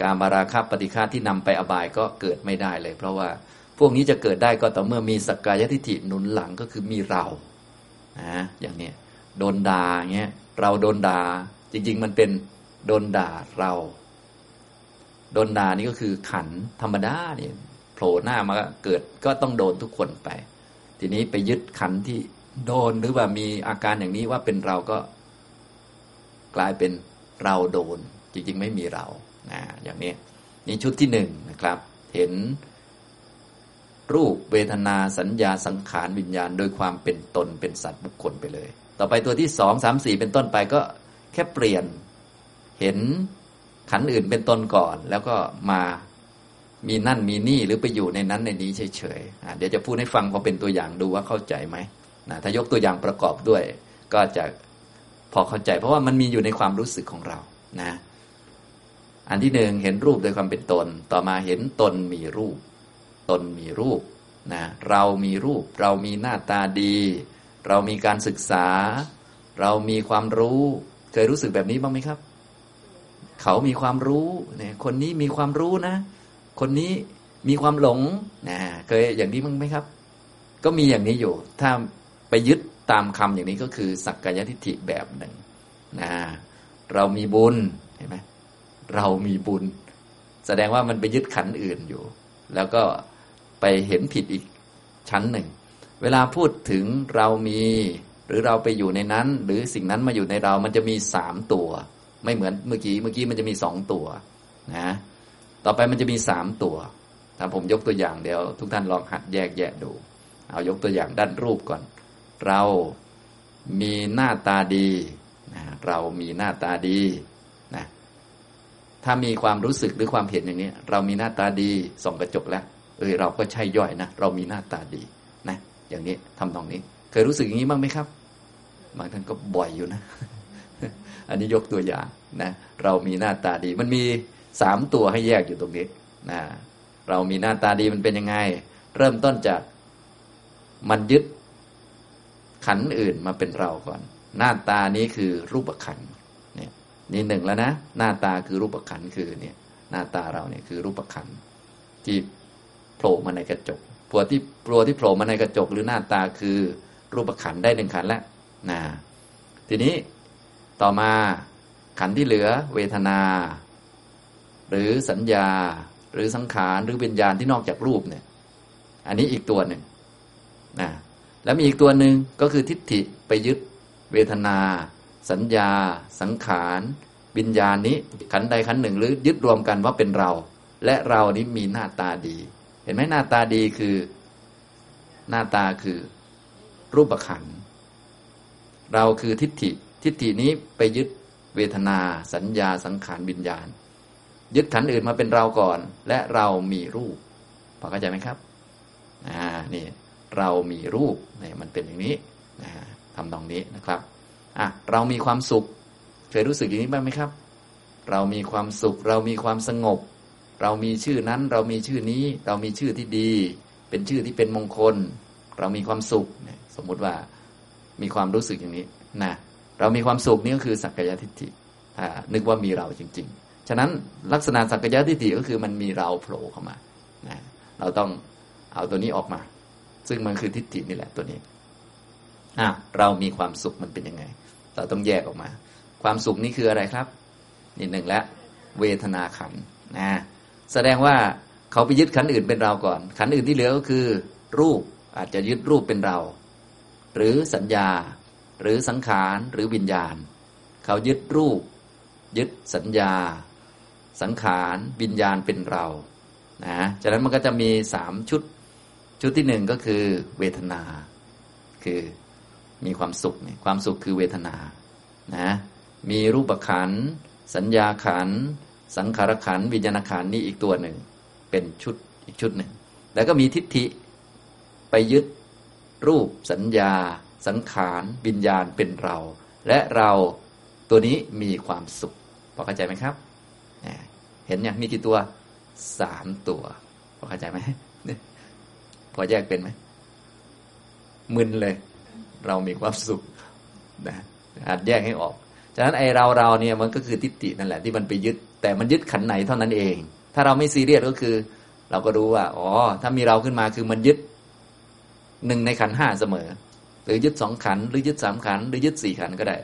การมาราคาปฏิฆาที่นำไปอบายก็เกิดไม่ได้เลย เพราะว่าพวกนี้จะเกิดได้ก็ต่อเมื่อมีสักกายทิฏฐิหนุนหลังก็คือมีเรานะอย่างนี้โดนด่าเงี้ยเราโดนด่าจริง ๆ มันเป็นโดนด่าเรา โดนด่านี่ก็คือขันธรรมดาเนี่ย โผล่หน้ามาเกิดก็ต้องโดนทุกคนไป ทีนี้ไปยึดขันที่โดนหรือว่ามีอาการอย่างนี้ว่าเป็นเราก็กลายเป็นเราโดน จริง ๆ ไม่มีเรานะอย่างนี้นี่ชุดที่หนึ่งนะครับ เห็นรูปเวทนาสัญญาสังขารวิญญาณ โดยความเป็นตนเป็นสัตว์บุคคลไปเลย ต่อไปตัวที่สองสามสี่เป็นต้นไปก็แค่เปลี่ยน เห็นขันอื่นเป็นตนก่อน แล้วก็มา มีนั่นมีนี่หรือไปอยู่ในนั้นในนี้เฉยๆเดี๋ยวจะพูดให้ฟังพอเป็นตัวอย่างดูว่าเข้าใจไหมนะถ้ายกตัวอย่างประกอบด้วย ก็จะพอเข้าใจ เพราะว่ามันมีอยู่ในความรู้สึกของเรานะอันที่หนึ่งเห็นรูปโดยความเป็นตน ต่อมาเห็นตนมีรูป ตนมีรูปนะเรามีรูป เรามีหน้าตาดี เรามีการศึกษา เรามีความรู้ เคยรู้สึกแบบนี้บ้างไหมครับ เขามีความรู้เนี่ยคนนี้มีความรู้นะ คนนี้มีความหลงนะเคยอย่างนี้บ้งไหมครับ ก็มีอย่างนี้อยู่ ถ้าไปยึดตามคำอย่างนี้ก็คือ สักกายทิฏฐิแบบหนึ่งนะเรามีบุญเห็นไหมเรามีบุญ แสดงว่ามันไปยึดขันอื่นอยู่ แล้วก็ไปเห็นผิดอีกชั้นหนึ่ง เวลาพูดถึงเรามีหรือเราไปอยู่ในนั้น หรือสิ่งนั้นมาอยู่ในเรามันจะมีสามตัว ไม่เหมือนเมื่อกี้เมื่อกี้มันจะมีสองตัวนะ ต่อไปมันจะมีสามตัวถ้าผมยกตัวอย่างเดี๋ยว ทุกท่านลองหัดแยกแยะดู เอายกตัวอย่างด้านรูปก่อน เรามีหน้าตาดีนะเรามีหน้าตาดีนะถ้ามีความรู้สึกหรือความเห็นอย่างนี้ เรามีหน้าตาดีส่องกระจกแล้ว เออเราก็ใช่ย่อยนะเรามีหน้าตาดีนะอย่างนี้ทำตรงนี้ เคยรู้สึกอย่างนี้บ้างไหมครับบางท่านก็บ่อยอยู่นะ อันนี้ยกตัวอย่างนะ เรามีหน้าตาดี มันมี สามตัวให้แยกอยู่ตรงนี้นะเรามีหน้าตาดีมันเป็นยังไง เริ่มต้นจากมันยึดขันอื่นมาเป็นเราก่อน หน้าตานี้คือรูปขันเนี่ยนี่หนึ่งแล้วนะ หน้าตาคือรูปขันคือเนี่ยหน้าตาเราเนี่ยคือรูปขันที่โผล่มาในกระจกปัวที่ปัวที่โผล่มาในกระจกหรือหน้าตาคือรูปขันได้หนึ่งขันแล้วนะทีนี้ต่อมาขันที่เหลือเวทนา หรือสัญญาหรือสังขารหรือวิญญาณที่นอกจากรูปเนี่ย อันนี้อีกตัวหนึ่งนะแล้วมีอีกตัวหนึ่งก็คือทิฏฐิไปยึดเวทนา สัญญา สังขารวิญญาณนี้ขันใดขันหนึ่ง หรือยึดรวมกันว่าเป็นเรา และเรานี้มีหน้าตาดี เห็นไหมหน้าตาดีคือ หน้าตาคือ รูปขันเราคือทิฏฐิทิฏฐินี้ไปยึดเวทนา สัญญาสังขารวิญญาณ ยึดขันอื่นมาเป็นเราก่อน และเรามีรูปพอเข้าใจไหมครับอ่านี่เรามีรูปเนี่ยมันเป็นอย่างนี้นะทำตรงนี้นะครับอะเรามีความสุข เคยรู้สึกอย่างนี้บ้างไหมครับ เรามีความสุข เรามีความสงบ เรามีชื่อนั้น เรามีชื่อนี้ เรามีชื่อที่ดี เป็นชื่อที่เป็นมงคล เรามีความสุข สมมุติว่ามีความรู้สึกอย่างนี้นะเรามีความสุขนี่ก็คือสักกายทิฏฐินึกว่ามีเราจริง ๆ ฉะนั้นลักษณะสักกาทิฏฐิก็คือมันมีเราโผล่เข้ามานะเราต้องเอาตัวนี้ออกมา ซึ่งมันคือทิฏฐินี่แหละตัวนี้อะเรามีความสุขมันเป็นยังไง เราต้องแยกออกมา ความสุขนี่คืออะไรครับนี่หนึ่งแล้วเวทนาขันนะแสดงว่าเขาไปยึดขันอื่นเป็นเราก่อน ขันอื่นที่เหลือก็คือ รูปอาจจะยึดรูปเป็นเรา หรือสัญญา หรือสังขารหรือวิญญาณ เขายึดรูป ยึดสัญญา สังขารวิญญาณเป็นเรานะฉะนั้นมันก็จะมีสามชุด ชุดที่หนึ่งก็คือเวทนา คือมีความสุขเนี่ยความสุขคือเวทนานะมีรูปขัน สัญญาขัน สังขารขัน วิญญาณขันนี่อีกตัวหนึ่ง เป็นชุดอีกชุดหนึ่ง แล้วก็มีทิฏฐิไปยึดรูปสัญญา สังขารวิญญาณเป็นเรา และเราตัวนี้มีความสุขพอเข้าใจไหมครับ เห็นอย่างมีกี่ตัวสามตัวพอเข้าใจไหมพอแยกเป็นไหมมึนเลย เรามีความสุขนะอาจแยกให้ออกฉะนั้นไอเราเราเนี่ยมันก็คือทิฏฐินั่นแหละที่มันไปยึด แต่มันยึดขันไหนเท่านั้นเอง ถ้าเราไม่ซีเรียสก็คือ เราก็รู้ว่า อ๋อ ถ้ามีเราขึ้นมาคือมันยึดหนึ่งในขันห้าเสมอ หรือยึดสองขัน หรือยึดสามขัน หรือยึดสี่ขันก็ได้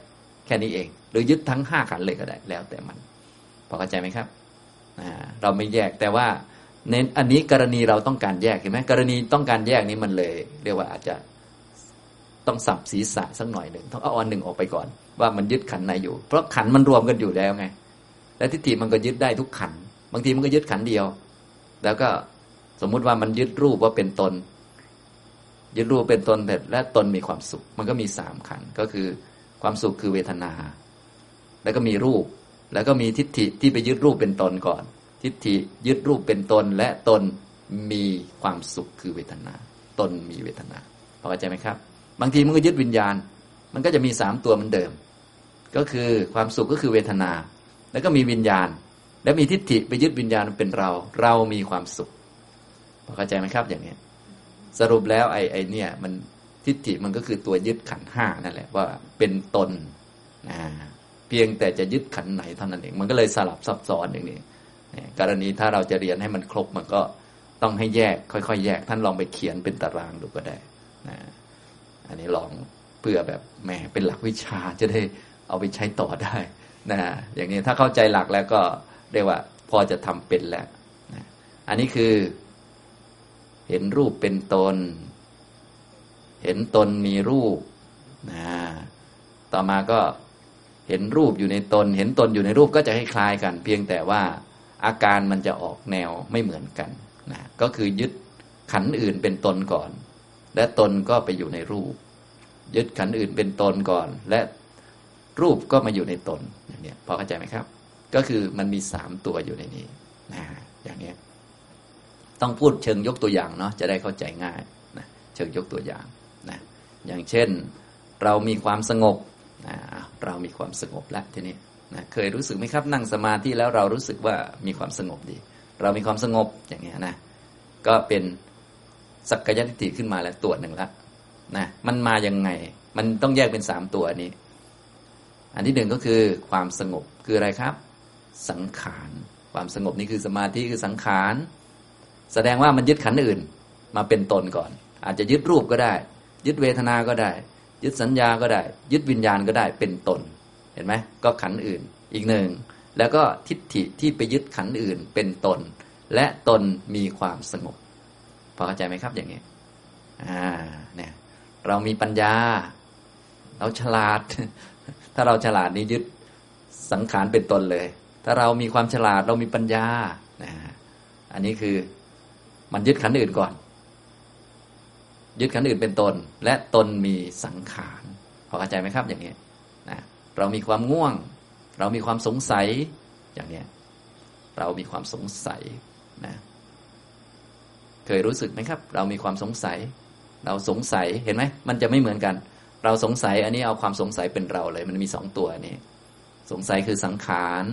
แค่นี้เอง หรือยึดทั้งห้าขันเลยก็ได้ แล้วแต่มัน พอเข้าใจไหมครับเราไม่แยกแต่ว่าในอันนี้กรณีเราต้องการแยกเห็นไหมกรณีต้องการแยกนี้มันเลย เรียกว่าอาจจะต้องสับศีรษะสักหน่อยหนึ่งต้องเอาอันหนึ่งออกไปก่อน ว่ามันยึดขันไหนอยู่ เพราะขันมันรวมกันอยู่แล้วไง และทิฏฐิมันก็ยึดได้ทุกขัน บางทีมันก็ยึดขันเดียว แล้วก็สมมุติว่ามันยึดรูปว่าเป็นตน ยึดรูปเป็นตนแต่และตนมีความสุข มันก็มีสามขันก็คือ ความสุขคือเวทนา แล้วก็มีรูป แล้วก็มีทิฏฐิที่ไปยึดรูปเป็นตนก่อน ทิฏฐิยึดรูปเป็นตนและตนมีความสุขคือเวทนา ตนมีเวทนาพอเข้าใจไหมครับ บางทีมันก็ยึดวิญญาณ มันก็จะมีสามตัวเหมือนเดิม ก็คือความสุขก็คือเวทนา แล้วก็มีวิญญาณ แล้วมีทิฏฐิไปยึดวิญญาณเป็นเรา เรามีความสุขพอเข้าใจไหมครับ อย่างนี้สรุปแล้วไอ้ไอ้เนี่ย มันทิฏฐิมันก็คือตัวยึดขันห้านั่นแหละว่าเป็นตนนะ เพียงแต่จะยึดขันไหนเท่านั้นเอง มันก็เลยสลับซับซ้อนอย่างนี้กรณีถ้าเราจะเรียนให้มันครบมันก็ต้องให้แยกค่อยๆ แยก ท่านลองไปเขียนเป็นตารางดูก็ได้นะอันนี้ลองเพื่อแบบแหมเป็นหลักวิชาจะได้เอาไปใช้ต่อได้นะอย่างนี้ถ้าเข้าใจหลักแล้วก็เรียกว่าพอจะทำเป็นแล้วนะอันนี้คือ เห็นรูปเป็นตน เห็นตนมีรูปนะต่อมาก็ เห็นรูปอยู่ในตน เห็นตนอยู่ในรูปก็จะให้ายกัน เพียงแต่ว่าอาการมันจะออกแนวไม่เหมือนกันนะก็คือยึดขันอื่นเป็นตนก่อน และตนก็ไปอยู่ในรูป ยึดขันอื่นเป็นตนก่อน และรูปก็มาอยู่ในตนอย่างนี้พอเข้าใจไหมครับ ก็คือมันมีสามตัวอยู่ในนี้นะอย่างนี้ต้องพูดเชิงยกตัวอย่างเนาะจะได้เข้าใจง่ายนะเชิงยกตัวอย่างนะอย่างเช่น เรามีความสงบ นะเรามีความสงบแล้วทีนี้นะเคยรู้สึกไหมครับนั่งสมาธิแล้วเรารู้สึกว่ามีความสงบดี เรามีความสงบอย่างเงี้ยนะก็เป็นสักกายทิฏฐิขึ้นมาแล้วตัวหนึ่งละนะมันมายังไง มันต้องแยกเป็นสามตัวนี้ อันที่หนึ่งก็คือความสงบคืออะไรครับ สังขารความสงบนี่คือสมาธิคือสังขารแสดงว่ามันยึดขันอื่นมาเป็นตนก่อน อาจจะยึดรูปก็ได้ ยึดเวทนาก็ได้ ยึดสัญญาก็ได้ ยึดวิญญาณก็ได้เป็นตน เห็นไหมก็ขันอื่นอีกหนึ่งแล้วก็ทิฏฐิที่ไปยึดขันอื่นเป็นตน และตนมีความสงบพอเข้าใจไหมครับอย่างนี้อ่าเนี่ยเรามีปัญญา เราฉลาด ถ้าเราฉลาดนี่ยึดสังขารเป็นตนเลย ถ้าเรามีความฉลาดเรามีปัญญานะอันนี้คือมันยึดขันอื่นก่อน ยึดขันอื่นเป็นตน และตนมีสังขารพอเข้าใจไหมครับ อย่างนี้นะเรามีความง่วง เรามีความสงสัยอย่างนี้เรามีความสงสัยนะเคยรู้สึกไหมครับ เรามีความสงสัย เราสงสัยเห็นไหมมันจะไม่เหมือนกัน เราสงสัยอันนี้เอาความสงสัยเป็นเราเลย มันมีสองตัวนี้ สงสัยคือสังขาร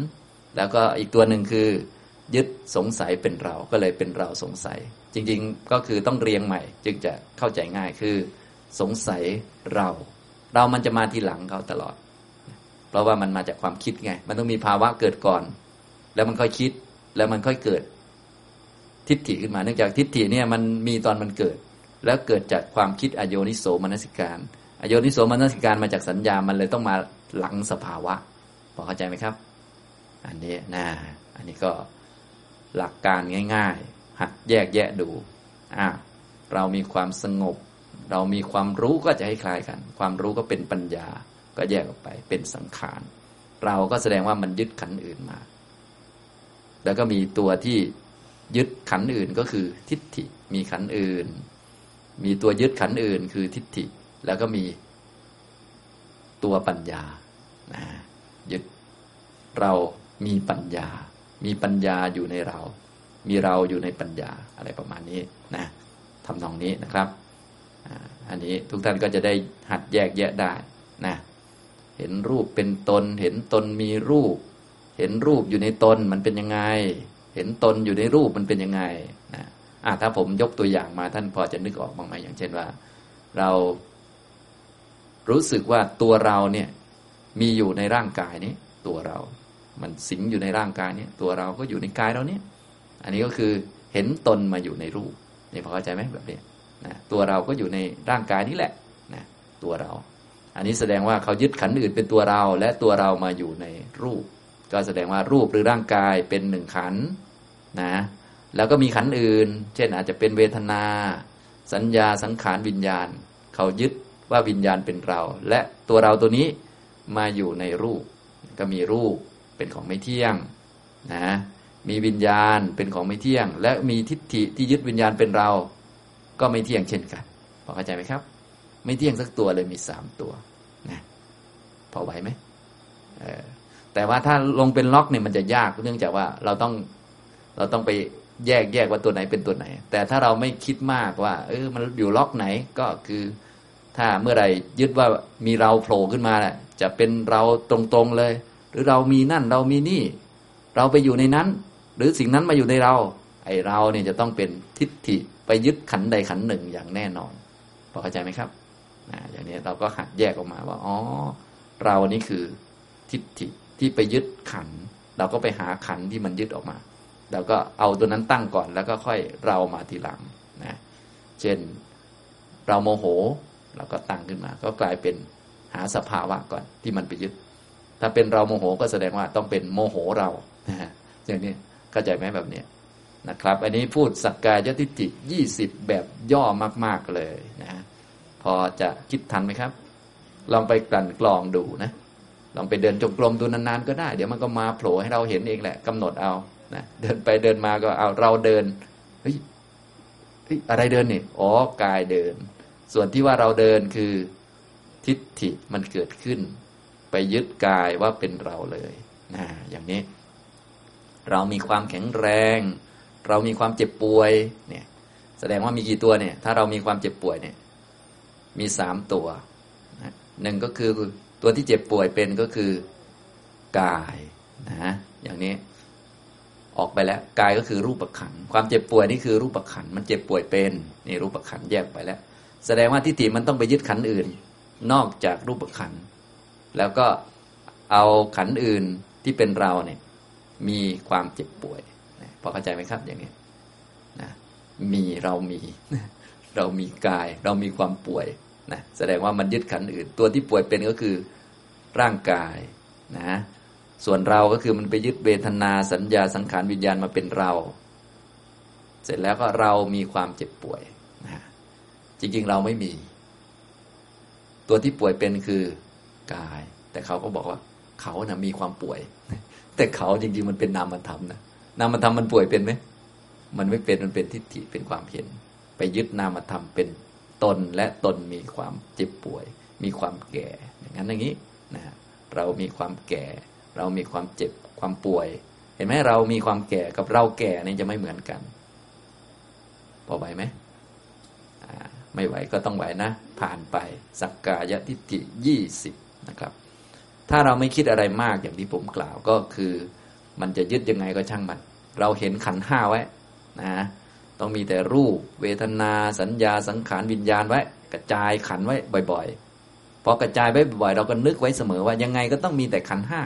แล้วก็อีกตัวหนึ่งคือ ยึดสงสัยเป็นเราก็เลยเป็นเราสงสัย จริงๆก็คือต้องเรียงใหม่ จึงจะเข้าใจง่ายคือ สงสัยเรา เรามันจะมาทีหลังเขาตลอด เพราะว่ามันมาจากความคิดไง มันต้องมีภาวะเกิดก่อน แล้วมันค่อยคิดแล้วมันค่อยเกิด ทิฏฐิขึ้นมาเนื่องจากทิฏฐิเนี่ยมันมีตอนมันเกิด แล้วเกิดจากความคิดอโยนิโสมนสิการอโยนิโสมนสิการมาจากสัญญามันเลยต้องมาหลังสภาวะพอเข้าใจไหมครับ อันนี้นะอันนี้ก็ หลักการง่าย ๆ หัดแยกแยะดูอ่าเรามีความสงบ เรามีความรู้ก็จะให้คล้ายกัน ความรู้ก็เป็นปัญญา ก็แยกออกไปเป็นสังขาร เราก็แสดงว่ามันยึดขันอื่นมา แล้วก็มีตัวที่ยึดขันอื่นก็คือทิฏฐิ มีขันอื่น มีตัวยึดขันอื่นคือทิฏฐิ แล้วก็มีตัวปัญญานะยึดเรามีปัญญา มีปัญญาอยู่ในเรา มีเราอยู่ในปัญญาอะไรประมาณนี้นะทำนองนี้นะครับอันนี้ทุกท่านก็จะได้หัดแยกแยะได้นะเห็นรูปเป็นตน เห็นตนมีรูป เห็นรูปอยู่ในตนมันเป็นยังไง เห็นตนอยู่ในรูปมันเป็นยังไงนะอ่าถ้าผมยกตัวอย่างมาท่านพอจะนึกออกบ้างไหมอย่างเช่นว่า เรารู้สึกว่าตัวเราเนี่ยมีอยู่ในร่างกายนี้ตัวเรา มันสิงอยู่ในร่างกายเนี้ตัวเราก็อยู่ในกายเราเนี่ย อันนี้ก็คือเห็นตนมาอยู่ในรูปนี่พอเข้าใจไหมแบบนี้นะตัวเราก็อยู่ในร่างกายนี้แหละนะตัวเรา อันนี้แสดงว่าเขายึดขันอื่นเป็นตัวเรา และตัวเรามาอยู่ในรูป ก็แสดงว่ารูปหรือร่างกายเป็นหนึ่งขันนะแล้วก็มีขันอื่น เช่นอาจจะเป็นเวทนา สัญญาสังขารวิญญาณ เขายึดว่าวิญญาณเป็นเรา และตัวเราตัวนี้มาอยู่ในรูป ก็มีรูป เป็นของไม่เที่ยงนะมีวิญญาณเป็นของไม่เที่ยง และมีทิฏฐิที่ยึดวิญญาณเป็นเรา ก็ไม่เที่ยงเช่นกันพอเข้าใจไหมครับ ไม่เที่ยงสักตัวเลยมีสามตัวนะพอไหวไหมแต่ว่าถ้าลงเป็นล็อกเนี่ยมันจะยากเนื่องจากว่าเราต้องเราต้องไปแยกแยกว่าตัวไหนเป็นตัวไหน แต่ถ้าเราไม่คิดมากว่า เออมันอยู่ล็อกไหนก็คือ ถ้าเมื่อไรยึดว่ามีเราโผล่ขึ้นมาแหละจะเป็นเราตรงๆเลย รือเรามีนั่นเรามีนี่ เราไปอยู่ในนั้น หรือสิ่งนั้นมาอยู่ในเรา ไอเราเนี่ยจะต้องเป็นทิฏฐิไปยึดขันใดขันหนึ่งอย่างแน่นอนพอเข้าใจไหมครับนะอย่างนี้เราก็หัดแยกออกมาว่าอ๋อเรานี่คือทิฏฐิที่ไปยึดขัน เราก็ไปหาขันที่มันยึดออกมาเราก็เอาตัวนั้นตั้งก่อนแล้วก็ค่อยเรามาทีหลังนะเช่นเราโมโหเราก็ตั้งขึ้นมา ก็กลายเป็นหาสภาวะก่อนที่มันไปยึด ถ้าเป็นเราโมโหก็แสดงว่าต้องเป็นโมโหเรานะฮะอย่างนี้เข้าใจไหมแบบนี้นะครับ อันนี้พูดสักกายทิฏฐิยี่สิบแบบย่อมาก ๆเลยนะพอจะคิดทันไหมครับ ลองไปกลั่นกรองดูนะลองไปเดินจงกรมดูนานๆก็ได้ เดี๋ยวมันก็มาโผล่ให้เราเห็นเองแหละกำหนดเอานะเดินไปเดินมาก็เอาเราเดินเฮ้ยอะไรเดินนี่อ๋อกายเดิน ส่วนที่ว่าเราเดินคือทิฏฐิมันเกิดขึ้น ไปยึดกายว่าเป็นเราเลยนะอย่างนี้ เรามีความแข็งแรง เรามีความเจ็บป่วยเนี่ย แสดงว่ามีกี่ตัวเนี่ย ถ้าเรามีความเจ็บป่วยเนี่ย มีสามตัวหนึ่งก็คือตัวที่เจ็บป่วยเป็นก็คือกายนะอย่างนี้ออกไปแล้วกายก็คือรูปขันความเจ็บป่วยนี่คือรูปขันมันเจ็บป่วยเป็นนี่รูปขันแยกไปแล้ว แสดงว่าทิฏฐิมันต้องไปยึดขันอื่น นอกจากรูปขัน แล้วก็เอาขันอื่นที่เป็นเราเนี่ยมีความเจ็บป่วยพอเข้าใจไหมครับอย่างนี้นะมีเรามีเรามีกาย เรามีความป่วยนะแสดงว่ามันยึดขันอื่น ตัวที่ป่วยเป็นก็คือร่างกายนะส่วนเราก็คือมันไปยึดเวทนาสัญญาสังขารวิญญาณมาเป็นเรา เสร็จแล้วก็เรามีความเจ็บป่วยนะจริงๆเราไม่มี ตัวที่ป่วยเป็นคือ กาย แต่เขาก็บอกว่าเขานะ่ะมีความป่วย แต่เขาจริงๆมันเป็นนามธรรมนะนามธรรมมันป่วยเป็นไหมมันไม่เป็นมันเป็นทิฏฐิเป็นความเห็น ไปยึดนามธรรมเป็นตนและตนมีความเจ็บป่วย มีความแก่ อย่างนั้นอย่างนี้นะเรามีความแก่ เรามีความเจ็บความป่วย เห็นไหมเรามีความแก่กับเราแก่นี่จะไม่เหมือนกันพอไหวไหมไม่ไหวก็ต้องไหวนะ ผ่านไปสักกายทิฏฐิยี่สิบ นะครับ ถ้าเราไม่คิดอะไรมากอย่างที่ผมกล่าวก็คือ มันจะยึดยังไงก็ช่างมัน เราเห็นขันห้าไว้นะต้องมีแต่รูป เวทนา สัญญาสังขารวิญญาณไว้ กระจายขันไว้บ่อยๆพอกระจายไว้บ่อยๆเราก็นึกไว้เสมอว่ายังไงก็ต้องมีแต่ขันห้า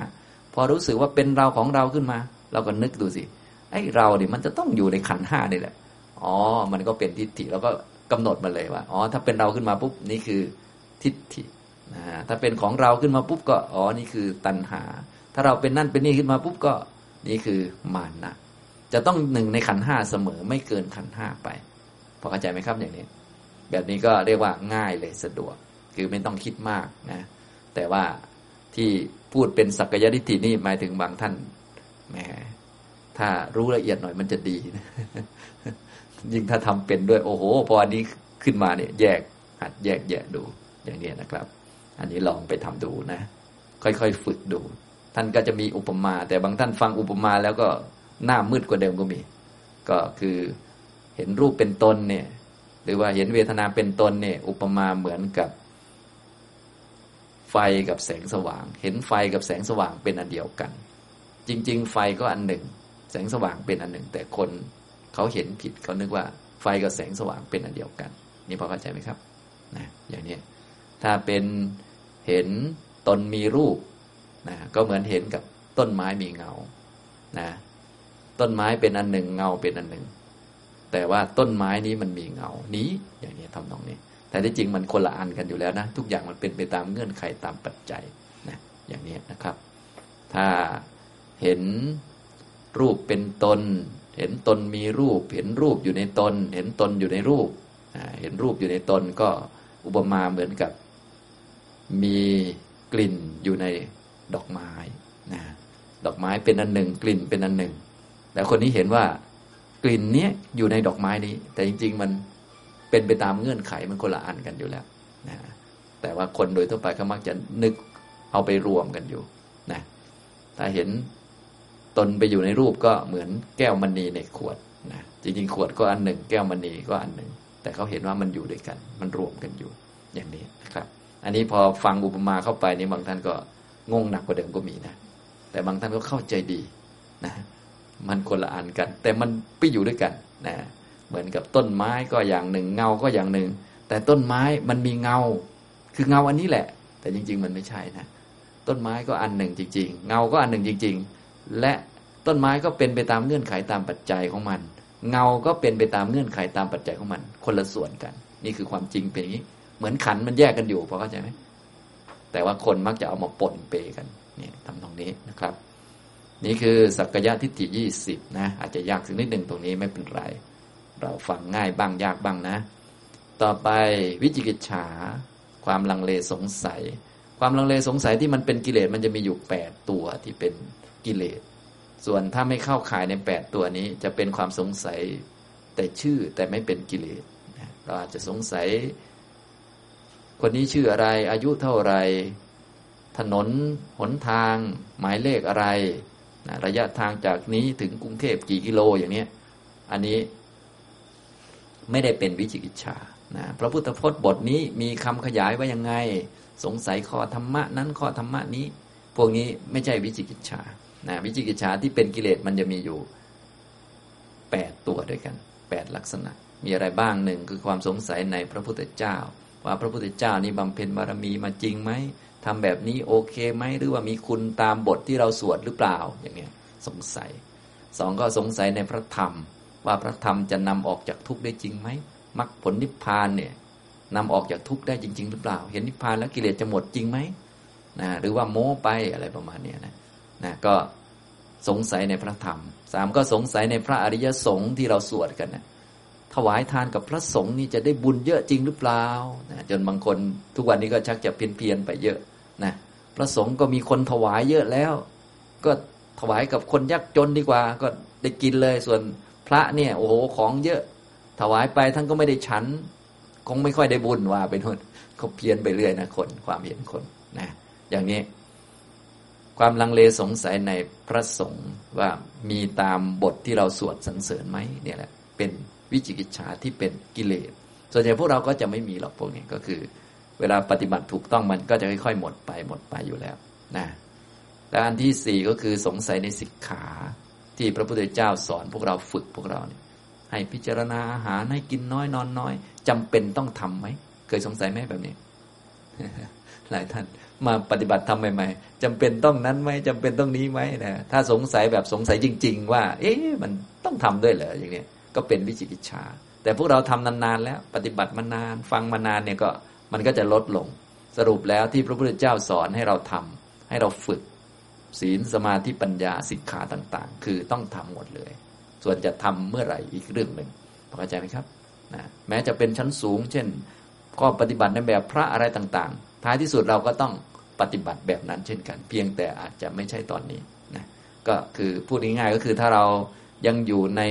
พอรู้สึกว่าเป็นเราของเราขึ้นมา เราก็นึกดูสิไอ้เราเนี่ยมันจะต้องอยู่ในขันห้านี่แหละ อ๋อ มันก็เป็นทิฏฐิแล้วก็กำหนดมาเลยว่า อ๋อ ถ้าเป็นเราขึ้นมาปุ๊บนี่คือทิฏฐิ ถ้าเป็นของเราขึ้นมาปุ๊บก็อ๋อนี่คือตัณหา ถ้าเราเป็นนั่นเป็นนี่ขึ้นมาปุ๊บก็นี่คือมานะจะต้องหนึ่งในขันห้าเสมอไม่เกินขันห้าไปพอเข้าใจไหมครับอย่างนี้ แบบนี้ก็เรียกว่าง่ายเลยสะดวก คือไม่ต้องคิดมากนะ แต่ว่าที่พูดเป็นสักยะทิฏฐินี่หมายถึงบางท่านแหมถ้ารู้ละเอียดหน่อยมันจะดีนะยิ่งถ้าทำเป็นด้วยโอ้โห พออันนี้ขึ้นมาเนี่ยแยกหัดแยกแยะดูอย่างนี้นะครับ อันนี้ลองไปทำดูนะ ค่อยๆฝึกดู ท่านก็จะมีอุปมา แต่บางท่านฟังอุปมาแล้วก็หน้ามืดกว่าเดิมก็มี ก็คือเห็นรูปเป็นตนเนี่ย หรือว่าเห็นเวทนาเป็นตนเนี่ย อุปมาเหมือนกับ ไฟกับแสงสว่าง เห็นไฟกับแสงสว่างเป็นอันเดียวกัน จริง ๆ ไฟก็อันหนึ่ง แสงสว่างเป็นอันหนึ่ง แต่คนเขาเห็นผิดเขานึกว่า ไฟกับแสงสว่างเป็นอันเดียวกัน นี่พอเข้าใจไหมครับนะอย่างนี้ถ้าเป็น เห็นตนมีรูปนะก็เหมือนเห็นกับต้นไม้มีเงานะต้นไม้เป็นอันหนึ่งเงาเป็นอันหนึ่ง แต่ว่าต้นไม้นี้มันมีเงานี้อย่างนี้ทำตรงนี้ แต่ที่จริงมันคนละอันกันอยู่แล้วนะ ทุกอย่างมันเป็นไปตามเงื่อนไขตามปัจจัยนะอย่างนี้นะครับ ถ้าเห็นรูปเป็นตน เห็นตนมีรูป เห็นรูปอยู่ในตน เห็นตนอยู่ในรูป เห็นรูปอยู่ในตนก็อุปมาเหมือนกับ มีกลิ่นอยู่ในดอกไม้นะดอกไม้เป็นอันหนึ่ง กลิ่นเป็นอันหนึ่ง แล้วคนนี้เห็นว่ากลิ่นเนี้ยอยู่ในดอกไม้นี้ แต่จริง ๆ มันเป็นไปตามเงื่อนไขมันคนละอันกันอยู่แล้วนะแต่ว่าคนโดยทั่วไปเขามักจะนึกเอาไปรวมกันอยู่นะถ้าเห็นตนไปอยู่ในรูปก็เหมือนแก้วมณีในขวดนะจริงๆ ขวดก็อันหนึ่ง แก้วมณีก็อันหนึ่ง แต่เขาเห็นว่ามันอยู่ด้วยกัน มันรวมกันอยู่อย่างนี้นะครับ อันนี้พอฟังอุปมาเข้าไปนี่บางท่านก็งงหนักกว่าเดิมก็มีนะ แต่บางท่านก็เข้าใจดีนะ มันคนละอันกัน แต่มันไปอยู่ด้วยกันนะเหมือนกับต้นไม้ก็อย่างหนึ่ง เงาก็อย่างหนึ่ง แต่ต้นไม้มันมีเงา คือเงาอันนี้แหละ แต่จริง ๆ มันไม่ใช่นะต้นไม้ก็อันหนึ่งจริง ๆ เงาก็อันหนึ่งจริง ๆ และต้นไม้ก็เป็นไปตามเงื่อนไขตามปัจจัยของมัน เงาก็เป็นไปตามเงื่อนไขตามปัจจัยของมัน คนละส่วนกัน นี่คือความจริงเป็นอย่างนี้ เหมือนขันมันแยกกันอยู่พอเข้าใจไหมแต่ว่าคนมักจะเอามาปนเปกันเนี่ยทำตรงนี้นะครับ นี่คือสักยะทิฏฐิยี่สิบนะอาจจะยากสักนิดหนึ่งตรงนี้ไม่เป็นไร เราฟังง่ายบ้างยากบ้างนะ ต่อไปวิจิกิจฉา ความลังเลสงสัย ความลังเลสงสัยที่มันเป็นกิเลสมันจะมีอยู่แปดตัวที่เป็นกิเลสส่วนถ้าไม่เข้าข่ายในแปดตัวนี้ จะเป็นความสงสัยแต่ชื่อแต่ไม่เป็นกิเลสเราอาจจะสงสัย คนนี้ชื่ออะไร อายุเท่าไร ถนนหนทาง หมายเลขอะไรนะระยะทางจากนี้ถึงกรุงเทพกี่กิโลอย่างนี้อันนี้ไม่ได้เป็นวิจิกิจฉานะพระพุทธพจน์บทนี้มีคำขยายว่ายังไง สงสัยข้อธรรมะนั้นข้อธรรมะนี้ พวกนี้ไม่ใช่วิจิกิจฉานะวิจิกิจฉาที่เป็นกิเลสมันจะมีอยู่แปดตัวด้วยกันแปดลักษณะ มีอะไรบ้างหนึ่งคือความสงสัยในพระพุทธเจ้า ว่าพระพุทธเจ้านี่บำเพ็ญบารมีมาจริงไหมทำแบบนี้โอเคไหมหรือว่ามีคุณตามบทที่เราสวดหรือเปล่าอย่างเนี้ยสงสัยสองก็สงสัยในพระธรรม ว่าพระธรรมจะนำออกจากทุกข์ได้จริงไหมมรรคผลนิพพานเนี่ยนำออกจากทุกข์ได้จริง ๆ หรือเปล่า เห็นนิพพานแล้วกิเลสจะหมดจริงไหมนะหรือว่าโม้ไปอะไรประมาณนี้นะนะก็สงสัยในพระธรรมสามก็สงสัยในพระอริยสงฆ์ที่เราสวดกันนะ ถวายทานกับพระสงฆ์นี่จะได้บุญเยอะจริงหรือเปล่านะจนบางคนทุกวันนี้ก็ชักจะเพี้ยนเพียนไปเยอะนะพระสงฆ์ก็มีคนถวายเยอะแล้ว ก็ถวายกับคนยากจนดีกว่า ก็ได้กินเลยส่วนพระเนี่ยโอ้โหของเยอะ ถวายไปท่านก็ไม่ได้ฉัน คงไม่ค่อยได้บุญว่าไปนู่นเขาเพี้ยนไปเรื่อยนะคนความเห็นคนนะอย่างนี้ ความลังเลสงสัยในพระสงฆ์ว่ามีตามบทที่เราสวดสรรเสริญไหมเนี่ยแหละเป็น วิจิกิจฉาที่เป็นกิเลสส่วนใหญ่พวกเราก็จะไม่มีหรอกพวกนี้ก็คือ เวลาปฏิบัติถูกต้องมันก็จะค่อยๆ หมดไปหมดไปอยู่แล้วนะและอันที่สี่ก็คือสงสัยในสิกขาที่พระพุทธเจ้าสอนพวกเราฝึกพวกเราเนี่ยให้พิจารณาอาหารให้กินน้อยนอนน้อยจำเป็นต้องทํำไหมเคยสงสัยไหมแบบนี้ หลายท่านมาปฏิบัติทำใหม่ๆจำเป็นต้องนั้นไหมจำเป็นต้องนี้ไหมนะถ้าสงสัยแบบสงสัยจริง ๆ ว่า เอ๊ะมันต้องทำด้วยเหรออย่างนี้ ก็เป็นวิจิกิจฉาแต่พวกเราทำนานๆแล้ว ปฏิบัติมานาน ฟังมานานเนี่ยก็มันก็จะลดลง สรุปแล้วที่พระพุทธเจ้าสอนให้เราทำให้เราฝึก ศีลสมาธิปัญญาสิกขาต่าง ๆ คือต้องทำหมดเลย ส่วนจะทำเมื่อไหร่อีกเรื่องหนึ่งเข้าใจไหมครับนะแม้จะเป็นชั้นสูง เช่นก็ปฏิบัติในแบบพระอะไรต่างๆ ท้ายที่สุดเราก็ต้องปฏิบัติแบบนั้นเช่นกัน เพียงแต่อาจจะไม่ใช่ตอนนี้นะก็คือพูดง่ายๆก็คือถ้าเรายังอยู่ใน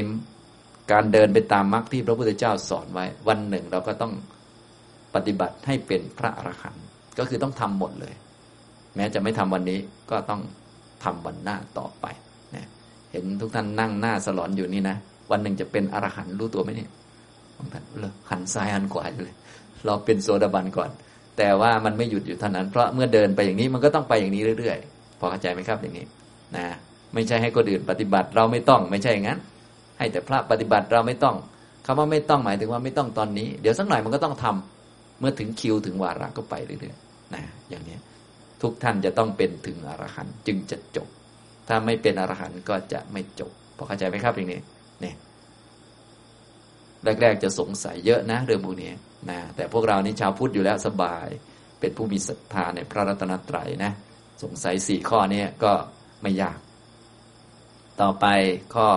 การเดินไปตามมรรคที่พระพุทธเจ้าสอนไว้ วันหนึ่งเราก็ต้องปฏิบัติให้เป็นพระอรหันต์ก็คือต้องทำหมดเลย แม้จะไม่ทำวันนี้ก็ต้องทำวันหน้าต่อไปนะเห็นทุกท่านนั่งหน้าสลอนอยู่นี่นะวันหนึ่งจะเป็นอรหันต์รู้ตัวไหมเนี่ยบางท่านเลยหันซ้ายหันขวาเลยเราเป็นโซดาบันก่อน แต่ว่ามันไม่หยุดอยู่เท่านั้น เพราะเมื่อเดินไปอย่างนี้มันก็ต้องไปอย่างนี้เรื่อยๆพอเข้าใจไหมครับอย่างนี้นะไม่ใช่ให้คนอื่นปฏิบัติเราไม่ต้องไม่ใช่อย่างนั้น ให้แต่พระปฏิบัติเราไม่ต้องคำว่าไม่ต้องหมายถึงว่าไม่ต้องตอนนี้ เดี๋ยวสักหน่อยมันก็ต้องทำเมื่อถึงคิวถึงวาระก็ไปเรื่อยๆนะอย่างนี้ทุกท่านจะต้องเป็นถึงอรหันต์จึงจะจบ ถ้าไม่เป็นอรหันต์ก็จะไม่จบพอเข้าใจไหมครับอย่างนี้เนี่ยแรกๆจะสงสัยเยอะนะเรื่องพวกนี้นะแต่พวกเรานี่ชาวพุทธอยู่แล้วสบาย เป็นผู้มีศรัทธาในพระรัตนตรัยนะ สงสัยสี่ข้อนี้ก็ไม่ยาก ต่อไปข้อ